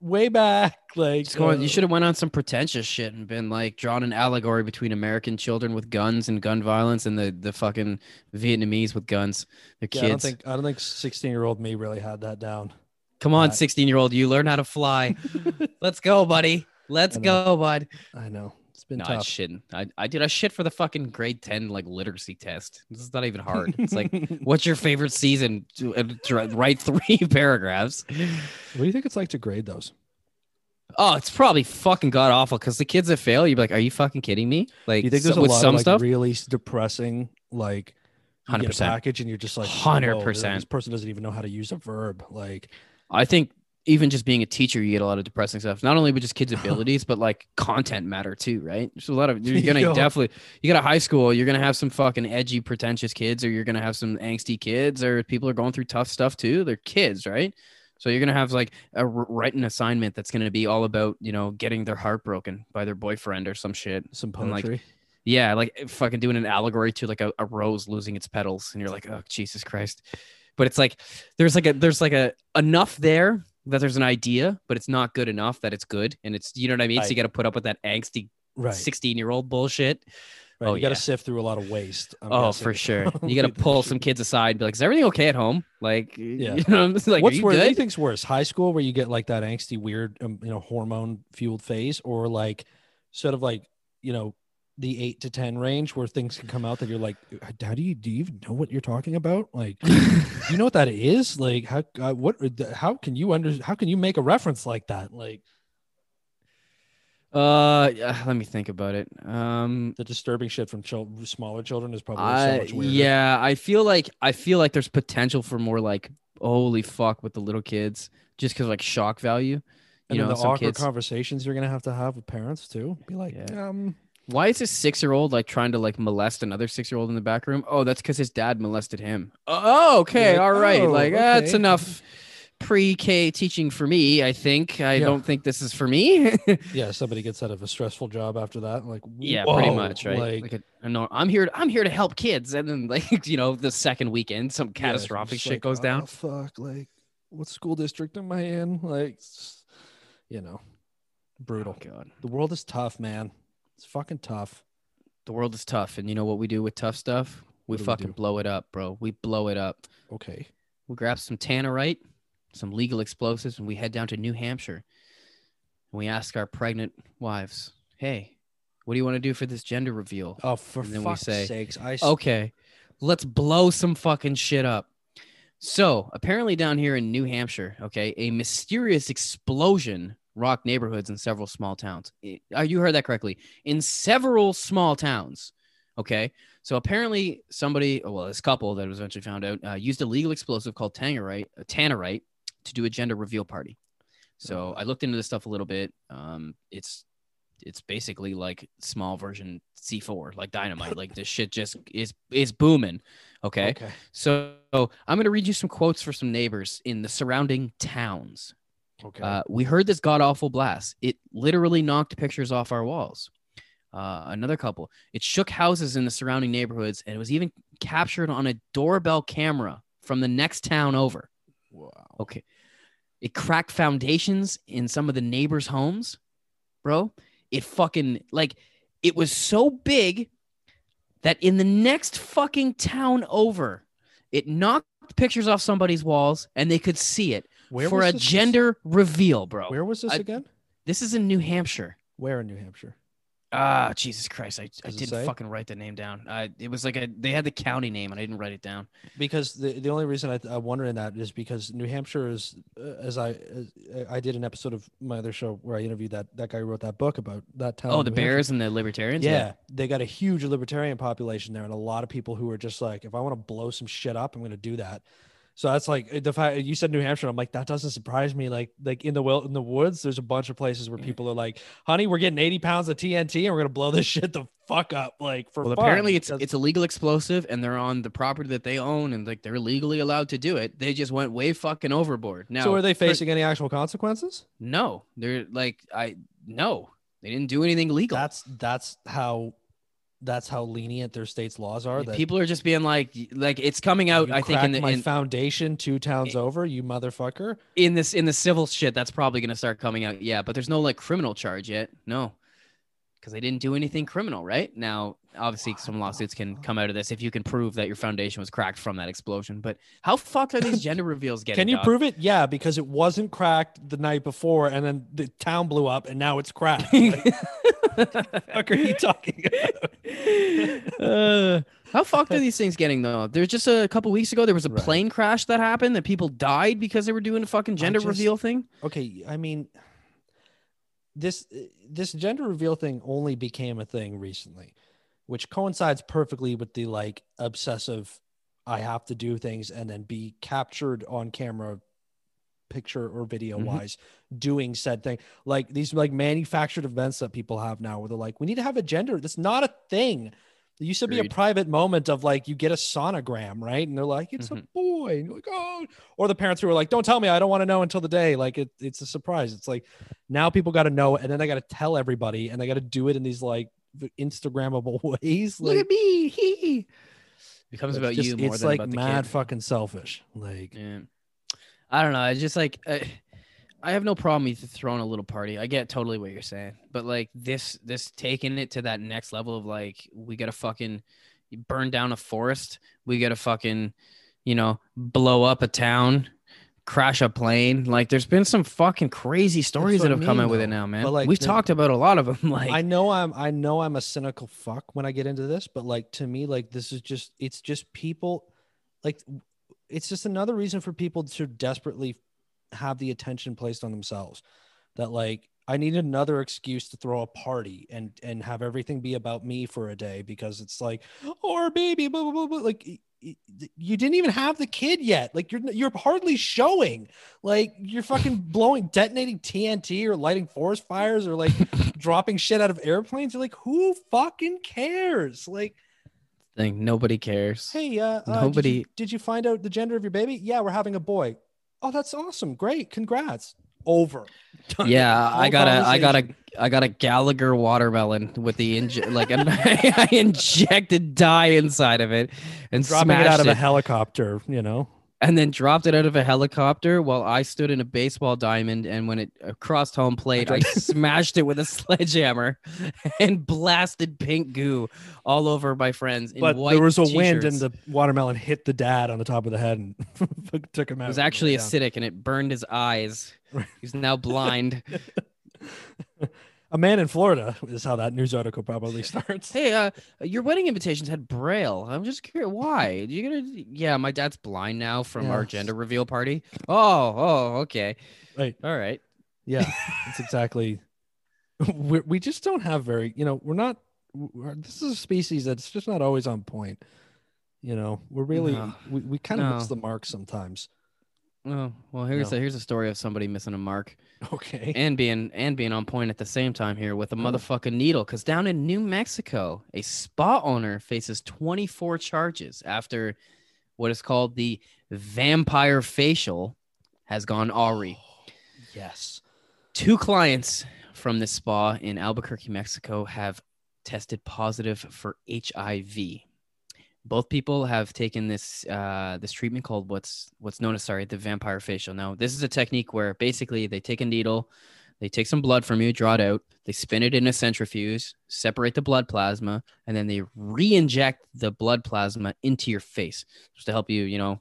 way back. Like going, uh, you should have went on some pretentious shit and been like drawn an allegory between American children with guns and gun violence and the the fucking Vietnamese with guns. They're yeah, I don't kids. think I don't think sixteen year old me really had that down. Come on, 16 year old, you learn how to fly. Let's go, buddy. Let's go, bud. I know been No, I tough. shitting. I, I did. I shit for the fucking grade 10 like literacy test. This is not even hard. It's like, what's your favorite season? To, uh, to write three paragraphs. what do you think it's like to grade those? Oh, it's probably fucking god awful because the kids that fail, you'd be like, "Are you fucking kidding me?" Like, you think so- there's a with lot some of like stuff, really depressing like a 100%. package and you're just like Hundred whoa, This person doesn't even know how to use a verb. Like I think even just being a teacher, you get a lot of depressing stuff. Not only with just kids' abilities, but like content matter too, right? There's a lot of you're gonna Yo. definitely you got a high school, you're gonna have some fucking edgy, pretentious kids, or you're gonna have some angsty kids, or people are going through tough stuff too. They're kids, right? So you're gonna have like a written assignment that's gonna be all about you know getting their heart broken by their boyfriend or some shit. some And, like, poetry. Yeah, like fucking doing an allegory to like a, a rose losing its petals, and you're like, oh Jesus Christ. But it's like there's like a there's like a enough there that there's an idea, but it's not good enough that it's good. And it's you know what I mean? So you gotta put up with that angsty right. 16 year old bullshit. right. oh, you got to yeah. sift through a lot of waste. I'm oh, for sure. You gotta pull some kids aside and be like, is everything okay at home? Like Yeah. you know, like, What's worse? What do you good? think's worse? High school where you get like that angsty, weird, um, you know, hormone fueled phase, or like sort of like you know the eight to ten range where things can come out that you're like, how do you do you even know what you're talking about? Like, do you know what that is? Like, how uh, what how can you under how can you make a reference like that? Like Uh, yeah, let me think about it. Um, the disturbing shit from smaller children is probably so I much weirder. yeah, I feel like I feel like there's potential for more like holy fuck with the little kids just because like shock value. and You then know, the awkward kids. conversations you're gonna have to have with parents too. Be like, Yeah. um, Why is a six year old like trying to like molest another six year old in the back room? Oh, that's because his dad molested him. Oh, oh okay, like, all right. "Oh, like that's enough pre-K teaching for me. I think. I Yeah. don't think this is for me. yeah, somebody gets out of a stressful job after that. Like, yeah, pretty much, right? Like, Like, a, I know I'm here. To, I'm here to help kids, and then like you know the second weekend, some catastrophic just shit like, goes "Oh, down. Fuck, like, what school district am I in? Like, you know, brutal. Oh god, The world is tough, man. It's fucking tough. the world is tough, and you know what we do with tough stuff? We What do we fucking do? blow it up, bro. We blow it up. Okay. we grab some tannerite, some legal explosives, and we head down to New Hampshire. And we ask our pregnant wives, "Hey, what do you want to do for this gender reveal?" Oh, for And then we fuck's say, sakes! I s- Okay, let's blow some fucking shit up. So apparently, down here in New Hampshire, okay, a mysterious explosion rocked neighborhoods in several small towns. Uh, you heard that correctly. In several small towns. Okay. So apparently, somebody, well, this couple that was eventually found out, uh, used a legal explosive called tannerite, uh, tannerite to do a gender reveal party. So I looked into this stuff a little bit. Um, it's it's basically like small version C4, like dynamite. like this shit just is is booming. Okay. Okay. So I'm gonna read you some quotes for some neighbors in the surrounding towns. Okay. Uh, we heard this god awful blast. It literally knocked pictures off our walls. Uh, another couple. It shook houses in the surrounding neighborhoods, and it was even captured on a doorbell camera from the next town over. wow. Okay. It cracked foundations in some of the neighbors' homes, bro. It fucking like it was so big that in the next fucking town over, it knocked pictures off somebody's walls and they could see it Where for a this- gender reveal, bro. Where was this I- again? This is in New Hampshire. Where in New Hampshire? Ah, Jesus Christ! I, I Does didn't fucking write the name down. Uh, it was like a they had the county name and I didn't write it down. because the, the only reason I, I wonder in that is because New Hampshire is uh, as I as, I did an episode of my other show where I interviewed that that guy who wrote that book about that town. Oh, the New Hampshire. Bears and the Libertarians. Yeah, they got a huge libertarian population there, and a lot of people who are just like, if I want to blow some shit up, I'm going to do that. So that's like the fact you said New Hampshire. I'm like, that doesn't surprise me. Like, like in the will in the woods, there's a bunch of places where mm. people are like, "Honey, we're getting 80 pounds of TNT, and we're gonna blow this shit the fuck up." Like for Well, fun. apparently it's it's a legal explosive, and they're on the property that they own, and like they're legally allowed to do it. They just went way fucking overboard. Now, so are they for- facing any actual consequences? No, they're like I no, they didn't do anything legal. That's that's how that's how lenient their state's laws are. That People are just being like like it's coming out. I think in the my in, foundation two towns over, you motherfucker. in this in the civil shit that's probably gonna start coming out. Yeah, but there's no like criminal charge yet. No, because they didn't do anything criminal, right? Now, obviously, some lawsuits can come out of this if you can prove that your foundation was cracked from that explosion. But how fucked are these gender reveals getting? Can you dog? prove it? Yeah, because it wasn't cracked the night before, and then the town blew up, and now it's cracked. Like, fuck are you talking about? uh, how fucked are these things getting though? There's just a couple weeks ago there was a Right. plane crash that happened that people died because they were doing a fucking gender just- reveal thing. Okay, I mean, this this gender reveal thing only became a thing recently, which coincides perfectly with the like obsessive I have to do things and then be captured on camera picture or video Mhm. wise doing said thing. Like these like manufactured events that people have now where they're like, we need to have a gender. That's not a thing. There used to be a private moment of like you get a sonogram, right? And they're like, it's a Mhm. boy. And you're like, oh, or the parents who are like, don't tell me, I don't want to know until the day. Like it, it's a surprise. It's like now people got to know, and then they got to tell everybody, and they got to do it in these like Instagrammable ways. Look at me. he Becomes about just- you more it's than like about the mad kid. fucking selfish. Like, Yeah. I don't know. It's just like I, I have no problem with throwing a little party. I get totally what you're saying, but like this, this taking it to that next level of like we gotta fucking burn down a forest. We gotta fucking, you know, blow up a town, crash a plane. Like there's been some fucking crazy stories that I have come mean, out with it now, man. But, like, We've the- talked about a lot of them. Like I know I'm I know I'm a cynical fuck when I get into this, but like to me, like this is just it's just people like it's just another reason for people to desperately have the attention placed on themselves. That like I need another excuse to throw a party and and have everything be about me for a day because it's like or baby blah blah blah, blah. like you didn't even have the kid yet like you're you're hardly showing like you're fucking blowing detonating TNT or lighting forest fires or like dropping shit out of airplanes. You're like, who fucking cares? Like, thing, nobody cares. hey, uh, uh, did, you, Nobody- did you find out the gender of your baby? Yeah, we're having a boy. Oh, that's awesome. Great. Congrats. Over. Done. Yeah, Whole I got a, I got a, conversation. I got a Gallagher watermelon with the inj- like an, I injected dye inside of it and dropping it out of it, a helicopter, you know? And then dropped it out of a helicopter while I stood in a baseball diamond. And when it crossed home plate, I smashed it with a sledgehammer and blasted pink goo all over my friends. In But white there was a wind and the watermelon hit the dad on the top of the head and took him out. It was actually down. acidic and it burned his eyes. He's now blind. A man in Florida is how that news article probably starts. Hey, uh, your wedding invitations had braille. I'm just curious why. You gonna? Yeah, my dad's blind now from our gender reveal party. Oh, oh, okay, Right. all right. Yeah, it's exactly. We we just don't have very, you know, we're not. We're, this is a species that's just not always on point. You know, we're really No. we, we kind of miss the mark sometimes. Oh, well, here's No. a here's a story of somebody missing a mark Okay. and being and being on point at the same time here with a Oh. motherfucking needle. Cause down in New Mexico, a spa owner faces 24 charges after what is called the vampire facial has gone awry. Oh, yes. Two clients from this spa in Albuquerque, Mexico have tested positive for HIV. Both people have taken this uh, this treatment called what's what's known as sorry the vampire facial. Now this is a technique where basically they take a needle, they take some blood from you, draw it out, they spin it in a centrifuge, separate the blood plasma, and then they re-inject the blood plasma into your face just to help you, you know,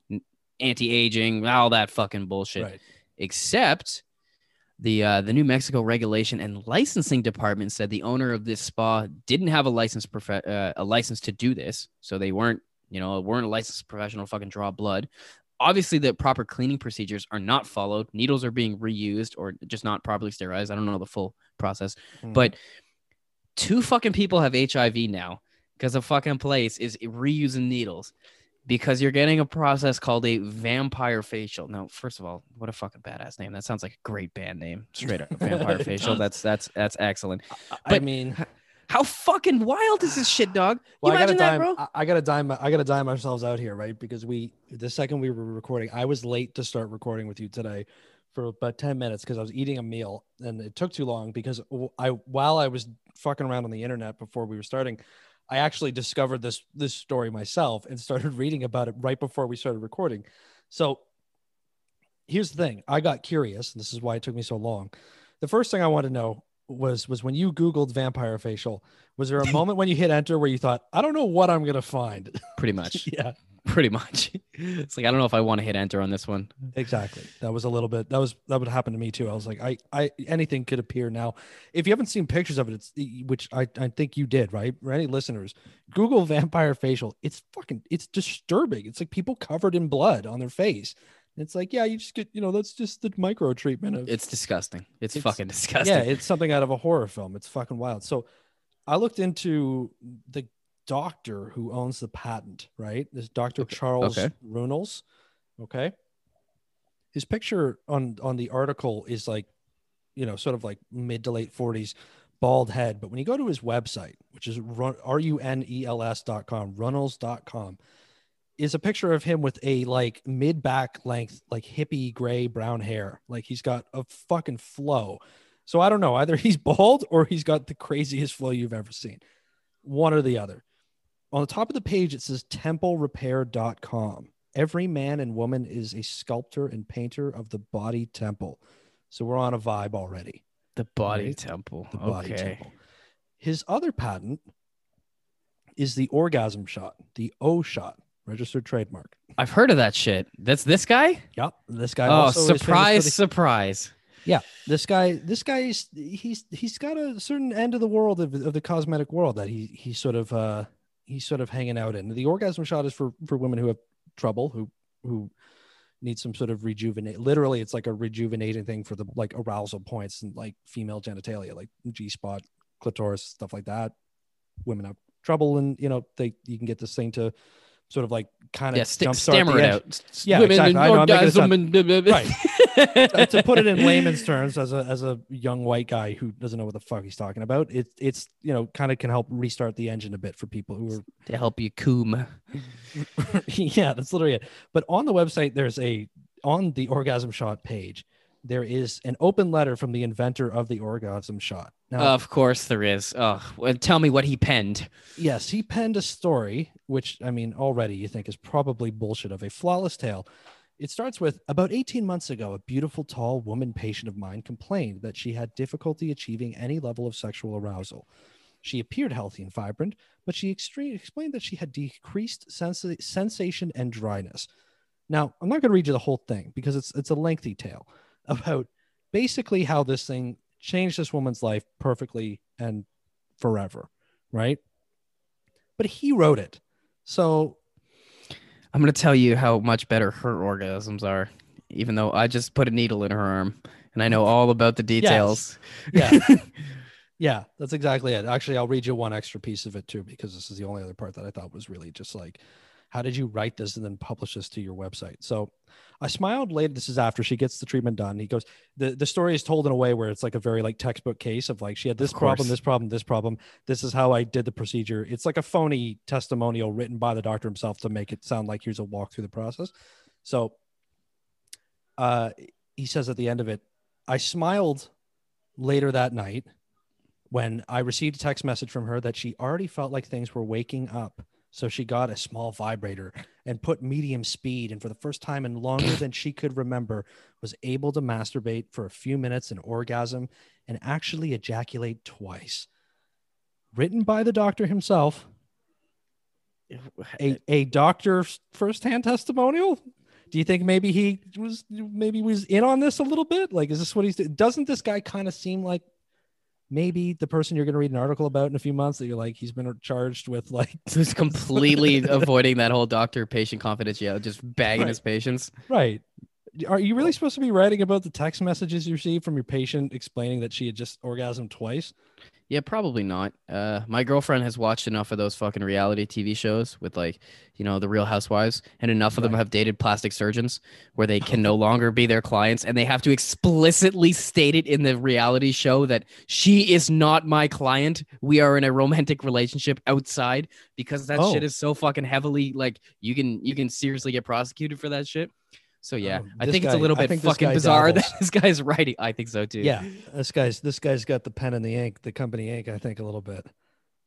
anti-aging, all that fucking bullshit Right. except the uh, the New Mexico regulation and licensing department said the owner of this spa didn't have a license prof- uh, a license to do this, so they weren't you know weren't a licensed professional to fucking draw blood. Obviously, the proper cleaning procedures are not followed. Needles are being reused or just not properly sterilized. I don't know the full process, Mhm. but two fucking people have HIV now because a fucking place is reusing needles because you're getting a process called a vampire facial. Now, first of all, what a fucking badass name. That sounds like a great band name. Straight up vampire facial. That's that's that's excellent. I mean, How fucking wild is this shit, dog? well, you I gotta imagine that, dime, bro? I, I gotta dime, I gotta dime ourselves out here, right? Because we, the second we were recording, I was late to start recording with you today for about 10 minutes because I was eating a meal and it took too long because I while I was fucking around on the internet before we were starting, I actually discovered this, this story myself and started reading about it right before we started recording. So here's the thing. I got curious. And this is why it took me so long. The first thing I want to know was was when you googled vampire facial was there a moment when you hit enter where you thought i don't know what i'm gonna find Pretty much. yeah Pretty much. It's like I don't know if I want to hit enter on this one. exactly that was a little bit that was that would happen to me too i was like i i anything could appear now if you haven't seen pictures of it it's which i i think you did right for any listeners google vampire facial it's fucking it's disturbing it's like people covered in blood on their face It's like, yeah, you just get, you know, that's just the micro treatment of It's disgusting. It's, It's- fucking disgusting. yeah, it's something out of a horror film. It's fucking wild. So I looked into the doctor who owns the patent, right? This Dr. Okay, Charles okay. Runels. Okay. His picture on on the article is like, you know, sort of like mid to late 40s, bald head. But when you go to his website, which is run R U N E L S dot com, runels.com, is a picture of him with a like mid back length, like hippie gray brown hair. Like he's got a fucking flow. So I don't know. Either he's bald or he's got the craziest flow you've ever seen. One or the other. On the top of the page, it says templerepair.com. Every man and woman is a sculptor and painter of the body temple. So we're on a vibe already. the body Right. temple. The okay. body temple. His other patent is the orgasm shot, the O shot, registered trademark. I've heard of that shit. That's this guy? Yep. This guy oh, also is famous for surprise, the- surprise. Yeah, this guy this guy is he's he's got a certain end of the world of, of the cosmetic world that he he's sort of uh he's sort of hanging out in. The orgasm shot is for for women who have trouble who who need some sort of rejuvenate literally it's like a rejuvenating thing for the like arousal points and like female genitalia like g-spot clitoris stuff like that. Women have trouble and you know they you can get this thing to sort of like kind of Yeah, st- jumpstart stammer it out. Yeah, Women exactly. I know, I'm making it sound- orgasm and- Uh, to put it in layman's terms as a as a young white guy who doesn't know what the fuck he's talking about it it's you know kind of can help restart the engine a bit for people who are to help you coom. yeah that's literally it but on the website there's a on the orgasm shot page there is an open letter from the inventor of the orgasm shot now Of course there is. Oh, well, tell me what he penned. Yes, he penned a story, which I mean, already you think is probably bullshit of a flawless tale. It starts with about 18 months ago, a beautiful, tall woman patient of mine complained that she had difficulty achieving any level of sexual arousal. She appeared healthy and vibrant, but she extre- explained that she had decreased sensa- sensation and dryness. Now, I'm not going to read you the whole thing because it's it's a lengthy tale about basically how this thing changed this woman's life perfectly and forever, right? But he wrote it. So I'm gonna tell you how much better her orgasms are, even though I just put a needle in her arm and I know all about the details. yeah. yeah, that's exactly it. Actually, I'll read you one extra piece of it too, because this is the only other part that I thought was really just like, how did you write this and then publish this to your website? So I smiled later. This is after she gets the treatment done. He goes, the, the story is told in a way where it's like a very like textbook case of like she had this problem, this problem, this problem. This is how I did the procedure. It's like a phony testimonial written by the doctor himself to make it sound like here's a walk through the process. So uh he says at the end of it, I smiled later that night when I received a text message from her that she already felt like things were waking up. So she got a small vibrator and put medium speed, and for the first time in longer than she could remember, was able to masturbate for a few minutes and orgasm and actually ejaculate twice. Written by the doctor himself, a, a doctor's firsthand testimonial. Do you think maybe he was maybe was in on this a little bit? Like, is this what he's? Doesn't this guy kind of seem like maybe the person you're going to read an article about in a few months that you're like he's been charged with like Who's completely avoiding that whole doctor-patient confidentiality, just bagging Right. his patients. right? Are you really supposed to be writing about the text messages you received from your patient explaining that she had just orgasmed twice? Yeah, probably not. Uh, my girlfriend has watched enough of those fucking reality TV shows with like, you know, the Real Housewives, and enough of them have dated plastic surgeons where they can no longer be their clients, and they have to explicitly state it in the reality show that she is not my client. We are in a romantic relationship outside because that shit Oh. is so fucking heavily like you can you can seriously get prosecuted for that shit. So yeah, Oh, I think it's a little bit fucking bizarre dabbles. that this guy's writing. I think so too. Yeah, this guy's this guy's got the pen and the ink, the company ink. I think a little bit,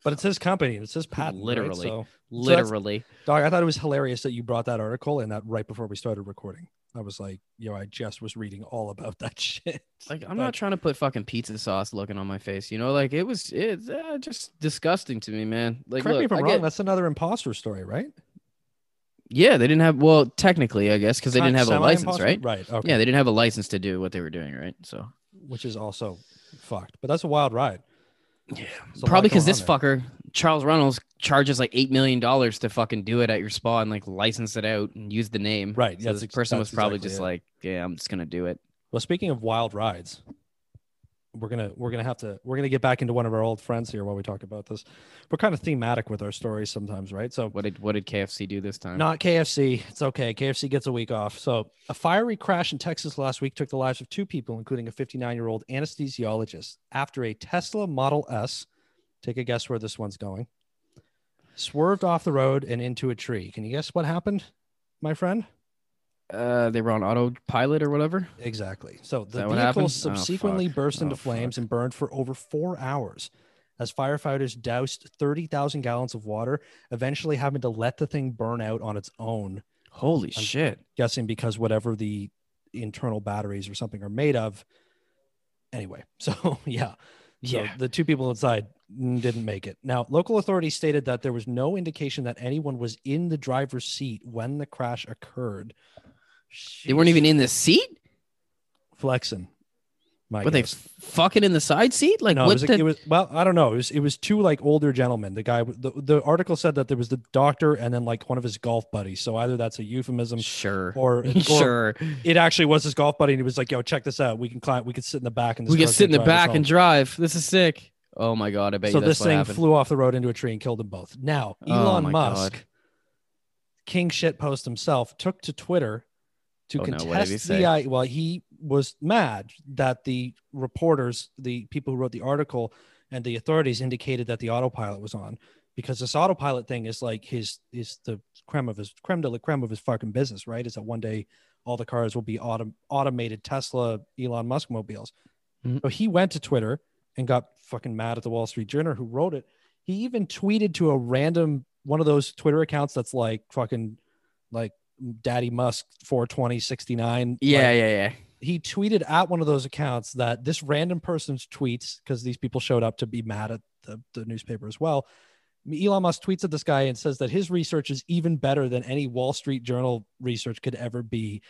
but it's his company. It's his patent. right? Literally. So, literally. dog, I thought it was hilarious that you brought that article and that right before we started recording. I was like, yo, I just was reading all about that shit. Like I'm But- not trying to put fucking pizza sauce looking on my face, you know. Like it was, it's uh, just disgusting to me, man. Like, Correct me if I'm I wrong. get- That's another imposter story, right? Yeah, they didn't have. Well, technically, I guess because they didn't have a license, right? Right. Okay. Yeah, they didn't have a license to do what they were doing, right? So Which is also fucked, but that's a wild ride. yeah, probably because this fucker Charles Reynolds charges like eight million dollars to fucking do it at your spa and like license it out and use the name. Right, So that's this ex- person was probably exactly just it. like, yeah, I'm just gonna do it. Well, speaking of wild rides, we're gonna we're gonna have to we're gonna get back into one of our old friends here while we talk about this. We're kind of thematic with our stories sometimes, right? So What did what did KFC do this time? not KFC. It's okay. KFC gets a week off. So a fiery crash in Texas last week took the lives of two people, including a 59 year old anesthesiologist, after a Tesla Model S. Take a guess where this one's going. Swerved off the road and into a tree. Can you guess what happened, my friend? Uh, they were on autopilot or whatever. Exactly. So the vehicle? Oh, subsequently fuck. burst into Oh, flames fuck. and burned for over four hours as firefighters doused 30,000 gallons of water, eventually having to let the thing burn out on its own, Holy I'm- shit! guessing because whatever the internal batteries or something are made of. Anyway, so yeah. So Yeah. the two people inside didn't make it. Now, local authorities stated that there was no indication that anyone was in the driver's seat when the crash occurred. They weren't even in the seat. flexing. My Were they guess. f- fucking in the side seat? Like no, it was, the- it was well, I don't know. It was it was two like older gentlemen. The guy, the, the article said that there was the doctor and then like one of his golf buddies. So either that's a euphemism sure, or, or sure. it actually was his golf buddy, and he was like, "Yo, check this out. We can climb. We can sit in the back and We can sit in the back and drive. This is sick. Oh my god! I bet So this what thing happened. flew off the road into a tree and killed them both. Now Oh Elon my Musk, God. King shit post himself, took to Twitter to Oh, no. What did he contest the say? I well, he was mad that the reporters, the people who wrote the article, and the authorities indicated that the autopilot was on because this autopilot thing is like his is the creme of his creme de la creme of his fucking business, right? Is that one day all the cars will be autom- automated Tesla Elon Musk mobiles. Mhm. So he went to Twitter and got fucking mad at the Wall Street Journal who wrote it. He even tweeted to a random one of those Twitter accounts that's like fucking like Daddy Musk 42069. Yeah, Like, yeah, yeah. he tweeted at one of those accounts that this random person's tweets, because these people showed up to be mad at the, the newspaper as well. Elon Musk tweets at this guy and says that his research is even better than any Wall Street Journal research could ever be.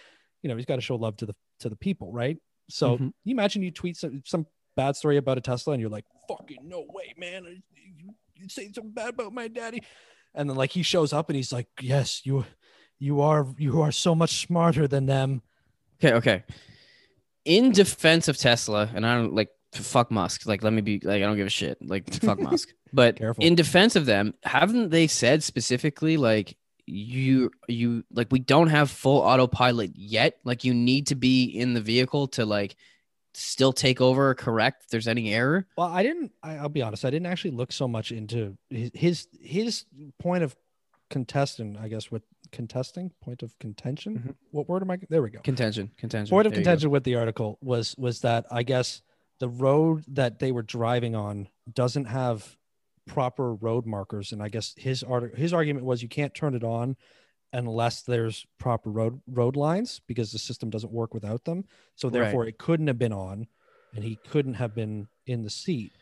You know, he's got to show love to the to the people, right? So Mhm. you imagine you tweet some, some bad story about a Tesla and you're like, fucking no way, man. You, you say something bad about my daddy. And then like he shows up and he's like, Yes, you you are you are so much smarter than them. Okay, okay. In defense of Tesla, and I don't like fuck Musk. Like, let me be like, I don't give a shit. Like, fuck Musk. But Careful. in defense of them, haven't they said specifically like you you like we don't have full autopilot yet? Like, you need to be in the vehicle to like still take over or correct if there's any error. Well, I didn't. I, I'll be honest. I didn't actually look so much into his his, his point of contesting. I guess with contesting point of contention. Mhm. What word am I? There we go. Contention, contention. Point of There contention with the article was was that I guess the road that they were driving on doesn't have proper road markers, and I guess his art his argument was you can't turn it on unless there's proper road road lines because the system doesn't work without them. So Right. therefore, it couldn't have been on, and he couldn't have been in the seat.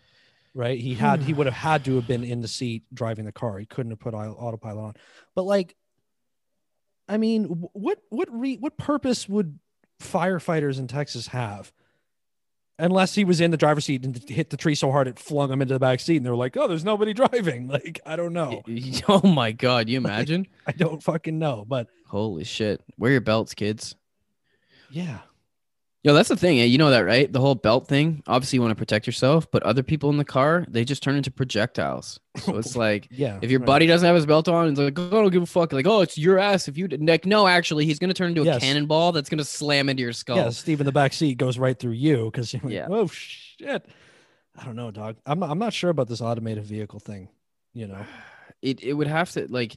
Right? He had he would have had to have been in the seat driving the car. He couldn't have put autopilot on. But like, I mean, what what re, what purpose would firefighters in Texas have? Unless he was in the driver's seat and hit the tree so hard it flung him into the back seat, and they're like, "Oh, there's nobody driving." Like, I don't know. Oh my god, you imagine? I don't fucking know. But Holy shit. Wear your belts, kids. yeah, Yo, that's the thing. eh? You know that, right? The whole belt thing. Obviously, you want to protect yourself, but other people in the car, they just turn into projectiles. So it's like, yeah. if your right. buddy doesn't have his belt on, it's like, oh, I don't give a fuck. Like, oh, it's your ass. If you did- like, no, actually, he's gonna turn into a Yes. cannonball that's gonna slam into your skull. yeah, Steve in the back seat goes right through you because you're like, Yeah. oh shit. I don't know, dog. I'm not, I'm not sure about this automated vehicle thing. You know, It it would have to like,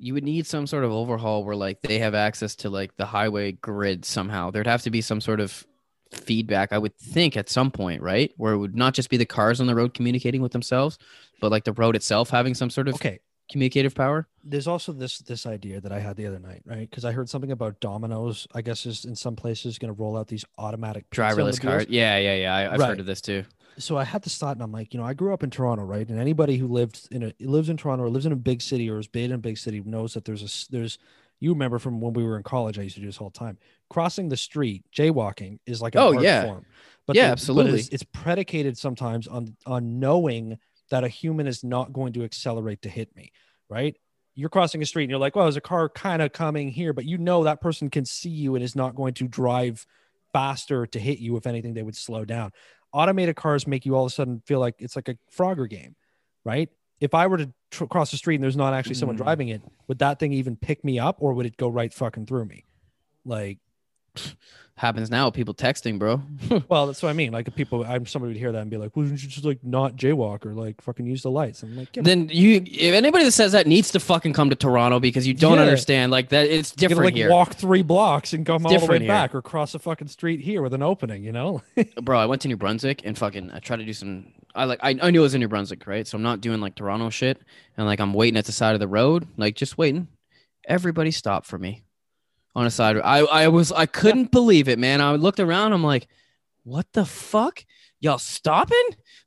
you would need some sort of overhaul where like they have access to like the highway grid somehow. There'd have to be some sort of feedback, I would think, at some point, right? Where it would not just be the cars on the road communicating with themselves, but like the road itself having some sort of okay. Communicative power. There's also this this idea that I had the other night, right? Because I heard something about Domino's. I guess is in some places going to roll out these automatic driverless car. automobiles. Yeah, yeah, yeah. I, I've Right. heard of this too. so I had this thought, and I'm like, you know, I grew up in Toronto, right? And anybody who lived in a lives in Toronto or lives in a big city or is big in a big city knows that there's a there's you remember from when we were in college, I used to do this all the time. Crossing the street, jaywalking is like Oh, yeah. form. But Yeah, the- but absolutely. it's, it's predicated sometimes on on knowing that a human is not going to accelerate to hit me, right? You're crossing a street and you're like, well, there's a car kind of coming here, but you know that person can see you and is not going to drive faster to hit you. If anything, they would slow down. Automated cars make you all of a sudden feel like it's like a Frogger game, right? If I were to tr- cross the street and there's not actually someone Mm. driving it, would that thing even pick me up or would it go right fucking through me? Like, Happens now. People texting, bro. well, that's what I mean. Like, if people, I'm somebody would hear that and be like, well, you just like not jaywalk or like fucking use the lights. I'm like, then you, if anybody that says that needs to fucking come to Toronto because you don't Yeah. understand like that. It's you gotta, different like here, walk three blocks and come all the way here. back or cross a fucking street here with an opening, you know? bro. I went to New Brunswick and fucking I tried to do some. I like I, I knew it was in New Brunswick, right? So I'm not doing like Toronto shit, and like I'm waiting at the side of the road, like just waiting. Everybody stopped for me on a side. I I was I couldn't believe it, man. I looked around. I'm like, what the fuck? Y'all stopping?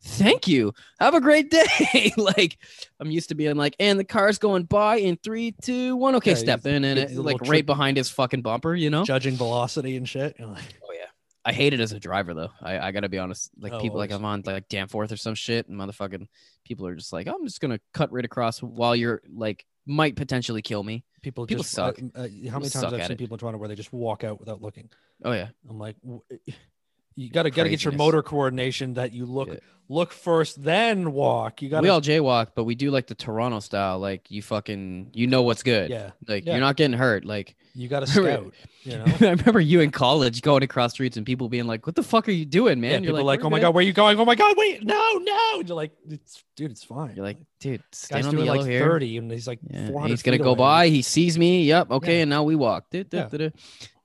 Thank you. Have a great day. like I'm used to being like, and the car's going by in three, two, one. Okay, Yeah, step in and it, like right behind his fucking bumper, you know? Judging velocity and shit. Like, Oh yeah. I hate it as a driver though. I, I gotta be honest. Like Oh, people like I'm on like Danforth or some shit and motherfucking people are just like, I'm just gonna cut right across while you're like might potentially kill me. people, People just, suck. Uh, uh, how many suck times I've seen it. people in Toronto where they just walk out without looking? Oh yeah. I'm like, you got to got to get your motor coordination that you look Yeah. look first, then walk. You got We all jaywalk, but we do like the Toronto style. Like you fucking you know what's good. yeah, Like Yeah. you're not getting hurt. Like you got to scout. You know, I remember you in college going across streets and people being like, What the fuck are you doing, man? yeah, you're people like, "We're oh my good." god, where are you going? Oh my god, wait, no, no. And you're like, it's, dude, it's fine. You're like, dude, stand on the yellow like here. 30, and he's like Yeah, 400. he's gonna go away. by. He sees me. Yep. Okay. And now we walk. Du- du- Yeah. du- du.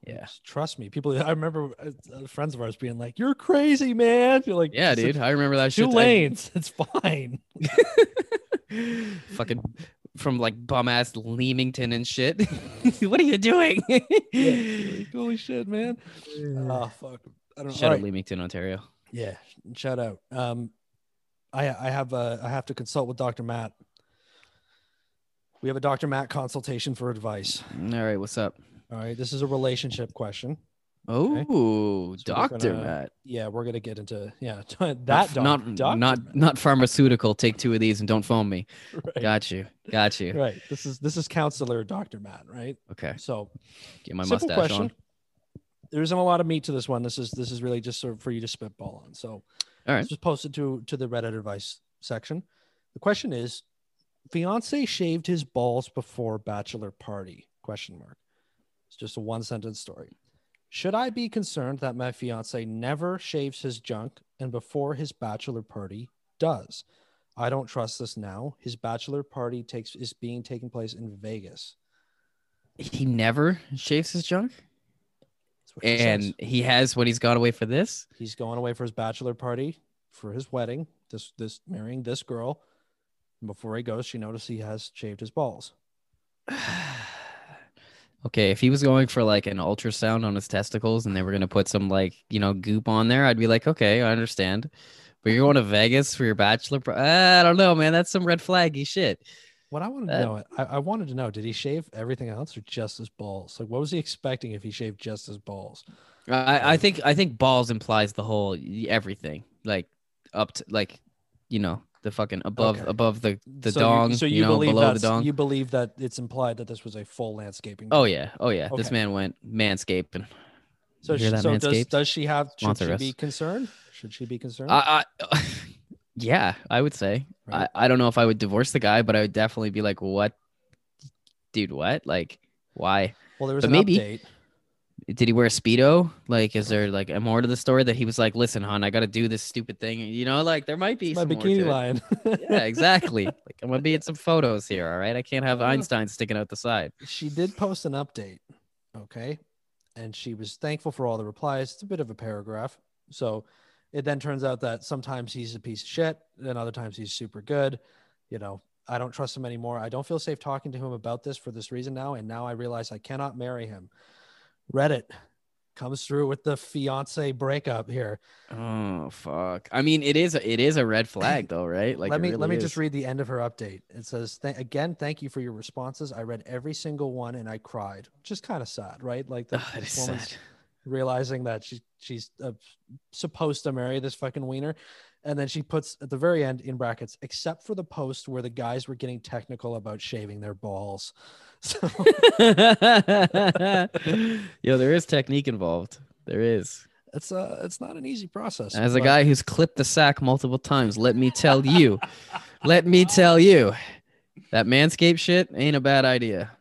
Yeah. Trust me. People, I remember uh, friends of ours being like, "You're crazy, man." You're like, Yeah, dude. I remember that Two shit. I- lanes. It's fine. fucking from like bum ass Leamington and shit. what are you doing? Like, Holy shit, man. Oh fuck. I don't. Shout All out right. Leamington, Ontario. Yeah, shout out. Um, I I have uh, I have to consult with Dr. Matt. We have a Dr. Matt consultation for advice. All right, what's up? All right, this is a relationship question. Oh, So Doctor Matt. Yeah, we're gonna get into yeah that Not- doc, not Dr. not Matt. not pharmaceutical. Take two of these and don't phone me. right. Got you. Got you. right. This is this is counselor Dr. Matt, right? Okay. So Get my simple mustache question. on. There isn't a lot of meat to this one. This is this is really just sort of for you to spitball on. So All right. It's just posted to to the Reddit advice section. The question is, fiance shaved his balls before bachelor party? Question mark. Just a one sentence story. Should I be concerned that my fiance never shaves his junk and before his bachelor party does? I don't trust this now. His bachelor party takes is being taken place in Vegas. He never shaves his junk, That's what she and says. he has when he's gone away for this. he's going away for his bachelor party for his wedding. This this marrying this girl. And before he goes, she noticed he has shaved his balls. Okay, if he was going for like an ultrasound on his testicles and they were gonna put some like you know goop on there, I'd be like, okay, I understand. But you're going to Vegas for your bachelor? par- I don't know, man. That's some red flaggy shit. What I wanted to Uh, know, I, I wanted to know, did he shave everything else or just his balls? Like, what was he expecting if he shaved just his balls? I, I think I think balls implies the whole everything, like up to like, you know, the fucking above Okay. above the the so dong, You, so you, know, believe below the that dong. you believe that it's implied that this was a full landscaping. Oh yeah, oh yeah. This Okay. man went manscaping. so you hear she, that, so does, Manscaped? does she have? Should Sponsor she us. be concerned? Should she be concerned? I, I yeah, I would say. Right. I, I don't know if I would divorce the guy, but I would definitely be like, what, dude? What? Like, why? well, there was but an maybe- update. Did he wear a speedo? Like, is there like a more to the story that he was like, listen, hon, I got to do this stupid thing. You know, like there might be My bikini to line. Yeah, exactly. like I'm gonna be in some photos here. All right, I can't have. Einstein sticking out the side. she did post an update okay and she was thankful for all the replies it's a bit of a paragraph so it then turns out that sometimes he's a piece of shit and other times he's super good you know i don't trust him anymore i don't feel safe talking to him about this for this reason now and now i realize i cannot marry him reddit comes through with the fiance breakup here Oh fuck! I mean, it is it is a red flag though, right? Like, let me really let me is. just read the end of her update. It says, "Th- "Again, thank you for your responses. I read every single one and I cried." Just kind of sad, right? Like the, Oh, this woman's sad. realizing that she she's uh, supposed to marry this fucking wiener. And then she puts at the very end in brackets, except for the post where the guys were getting technical about shaving their balls. So Yo, there is technique involved. There is. it's uh it's not an easy process. As a but- guy who's clipped the sack multiple times, let me tell you, let me tell you, that manscape shit ain't a bad idea.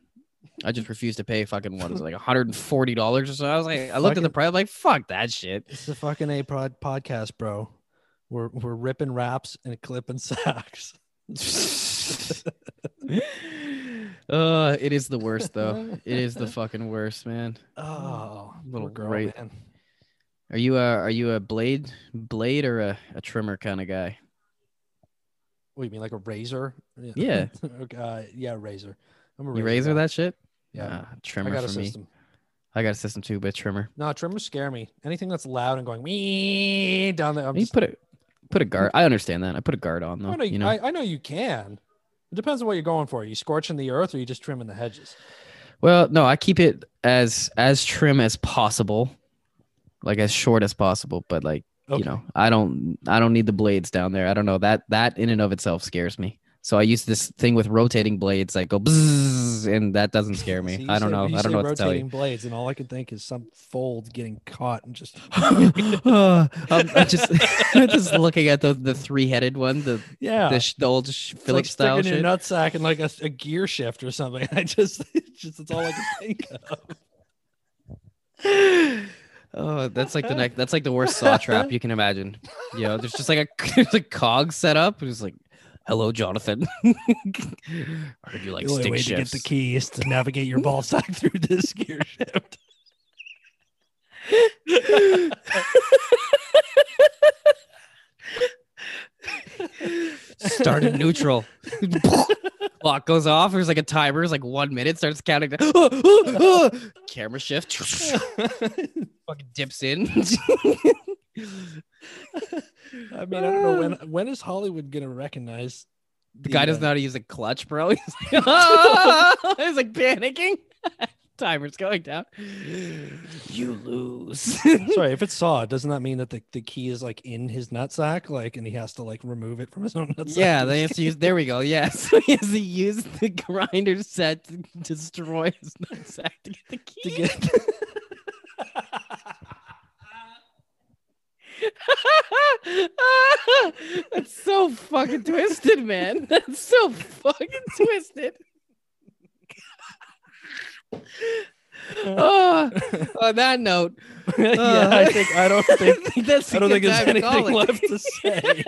I just refuse to pay fucking what is it, like $140 or so. I was like, I looked at the Fucking- price, like, fuck that shit. It's a fucking A prod podcast, bro. We're we're ripping raps and clipping sacks. uh, it is the worst though. It is the fucking worst, man. Oh, Little girl, right- man. Are you a are you a blade blade or a, a trimmer kind of guy? What do you mean, like a razor? Yeah. uh, yeah, razor. I'm a razor. You razor guy. that shit? Yeah, Ah, I trimmer got a for me. I got a system too, but trimmer. No, trimmers scare me. Anything that's loud and going me down there. I'm You just, put a put a hmm. guard. I understand that. I put a guard on though. I know, you know. I, I know you can. It depends on what you're going for. Are you scorching the earth or are you just trimming the hedges? Well, no, I keep it as as trim as possible, like as short as possible. But like Okay. you know, I don't I don't need the blades down there. I don't know that that in and of itself scares me. So I use this thing with rotating blades, like go bzzz, and that doesn't scare me. You I don't say- know. I don't know what to tell rotating blades, and all I can think is some fold getting caught and just um, I'm, I'm just just looking at the the three headed one, the yeah, the, the old Philips like style shit. your nutsack in like a, a gear shift or something. I just, it's just that's all I can think of. Oh, that's like the next. That's like the worst saw trap you can imagine. You know, there's just like a there's a cog set up. It's like, hello, Jonathan. I heard you like the only way to get the key is to navigate your ball sack through this gear shift. Start in neutral. Clock goes off. There's like a timer. It's like one minute. Starts counting. down. Camera shift. Fucking dips in. I mean, I don't know when when is Hollywood gonna recognize The guy doesn't know uh, how to use a clutch, bro. He's like, he's like panicking. Timer's going down. You lose. Sorry, if it's saw, doesn't that mean that the, the key is like in his nutsack, like, and he has to like remove it from his own nutsack? yeah, they have to use. There we go. Yeah, so he has to use the grinder set to destroy his nutsack to get the key. to get. That's so fucking twisted, man. That's so fucking twisted. oh, on that note, yeah, I think I don't think that's I don't think there's anything left to say.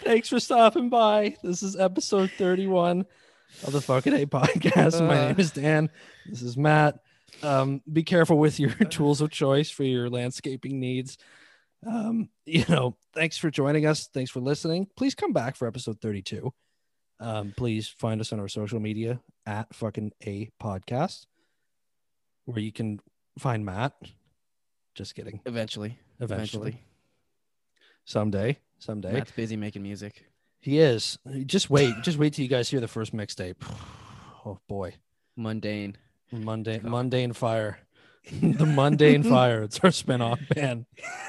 Thanks for stopping by. This is episode 31 of the Fucking A podcast. My Uh. name is Dan. This is Matt. Um, be careful with your tools of choice for your landscaping needs. Um, you know, thanks for joining us. Thanks for listening. Please come back for episode 32. Um, please find us on our social media at fucking a podcast where you can find Matt. Just kidding. Eventually, Eventually. eventually, Someday. Someday. Matt's busy making music. He is. Just wait. Just wait till you guys hear the first mixtape. Oh boy. Mundane. Mundane mundane fire. the mundane fire. It's our spin-off band.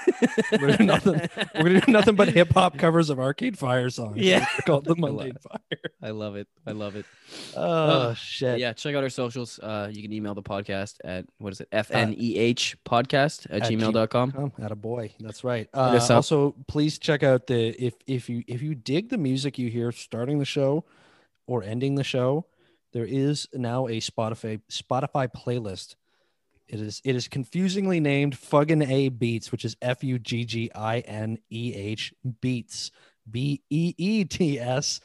We're gonna do nothing. We're gonna do nothing but hip hop covers of Arcade Fire songs. Yeah. They're called the I love Mundane it. Fire. I love it. I love it. Oh Uh, shit. Yeah, check out our socials. Uh, you can email the podcast at what is it? FNEH podcast at, at gmail.com. Come, at a boy. That's right. Uh, also, please check out the if if you if you dig the music you hear starting the show or ending the show, there is now a Spotify Spotify playlist. It is it is confusingly named Fuggin A Beats, which is F U G G I N E H Beats B E E T S,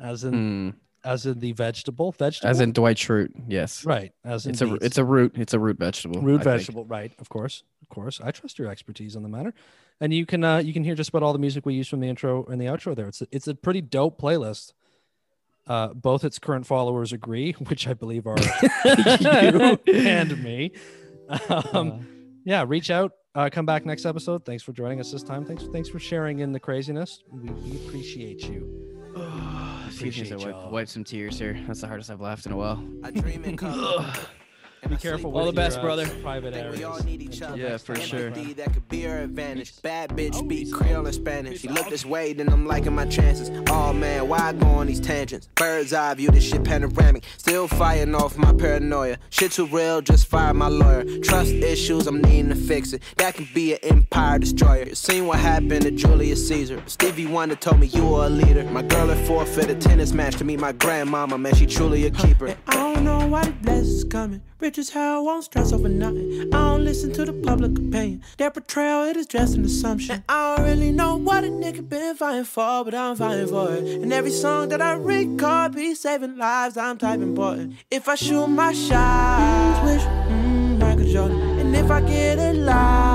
as in Hmm. as in the vegetable vegetable As in Dwight Schrute. Yes. right as in It's a beets. it's a root. It's a root vegetable. root I think. vegetable right of course of course i trust your expertise on the matter and you can uh you can hear just about all the music we use from the intro and the outro there it's a, it's a pretty dope playlist uh both its current followers agree which i believe are you and me um yeah reach out uh come back next episode thanks for joining us this time thanks thanks for sharing in the craziness we, we appreciate you Excuse me, as I Appreciate wipe, y'all. wipe some tears here. That's the hardest I've laughed in a while. I dream in color. and Be careful sleep with All the best, your, brother. Uh, private Think we all need each other. Yeah, for sure. Empathy that could be our advantage. Bad bitch speak Creole and Spanish. She look this way, then I'm liking my chances. Oh man, why I go on these tangents? Bird's eye view, this shit panoramic. Still firing off my paranoia. Shit too real, just fire my lawyer. Trust issues, I'm needing to fix it. That can be an empire destroyer. You Seen what happened to Julius Caesar. Stevie Wonder told me you were a leader. My girl had forfeit a tennis match to meet my grandmama. Man, she truly a keeper. I don't know why the blessings coming. Rich as hell, won't stress over nothing. I don't listen to the public opinion. Their portrayal, it is just an assumption. And I don't really know what a nigga been fighting for, but I'm fighting for it. And every song that I record be saving lives, I'm type important. If I shoot my shot, wish, mm, Michael Jordan. And if I get it live,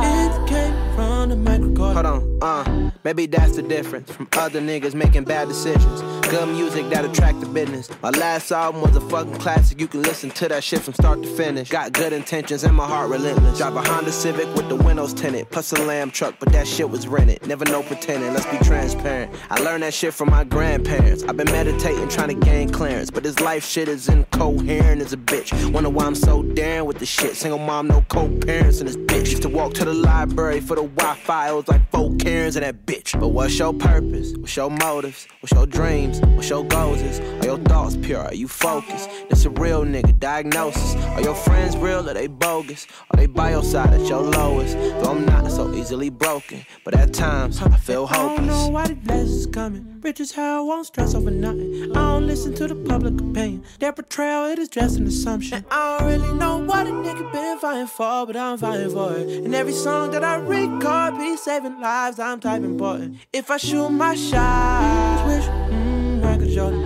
Hold on, uh, maybe that's the difference from other niggas making bad decisions. Good music that attract the business. My last album was a fucking classic. You can listen to that shit from start to finish. Got good intentions and my heart relentless. Drive a Honda Civic with the windows tinted. Plus a lamb truck, but that shit was rented. Never no pretending, let's be transparent. I learned that shit from my grandparents. I've been meditating, trying to gain clearance. But this life shit is incoherent as a bitch. Wonder why I'm so daring with the shit. Single mom, no co-parents in this bitch. Used to walk to the library for the Wi-Fi. It was like four Karens in that bitch. But what's your purpose? What's your motives? What's your dreams? What's your goals? Is? Are your thoughts pure? Are you focused? This a real nigga diagnosis. Are your friends real or they bogus? Are they by your side at your lowest? Though I'm not so easily broken, but at times I feel hopeless. I don't know why the blessings coming. Rich as hell, won't stress over nothing. I don't listen to the public opinion. Their portrayal, it is just an assumption. And I don't really know what a nigga been fighting for, but I'm fighting for it. And every song that I record be saving lives, I'm type important. If I shoot my shot, wish, mm, Michael Jordan.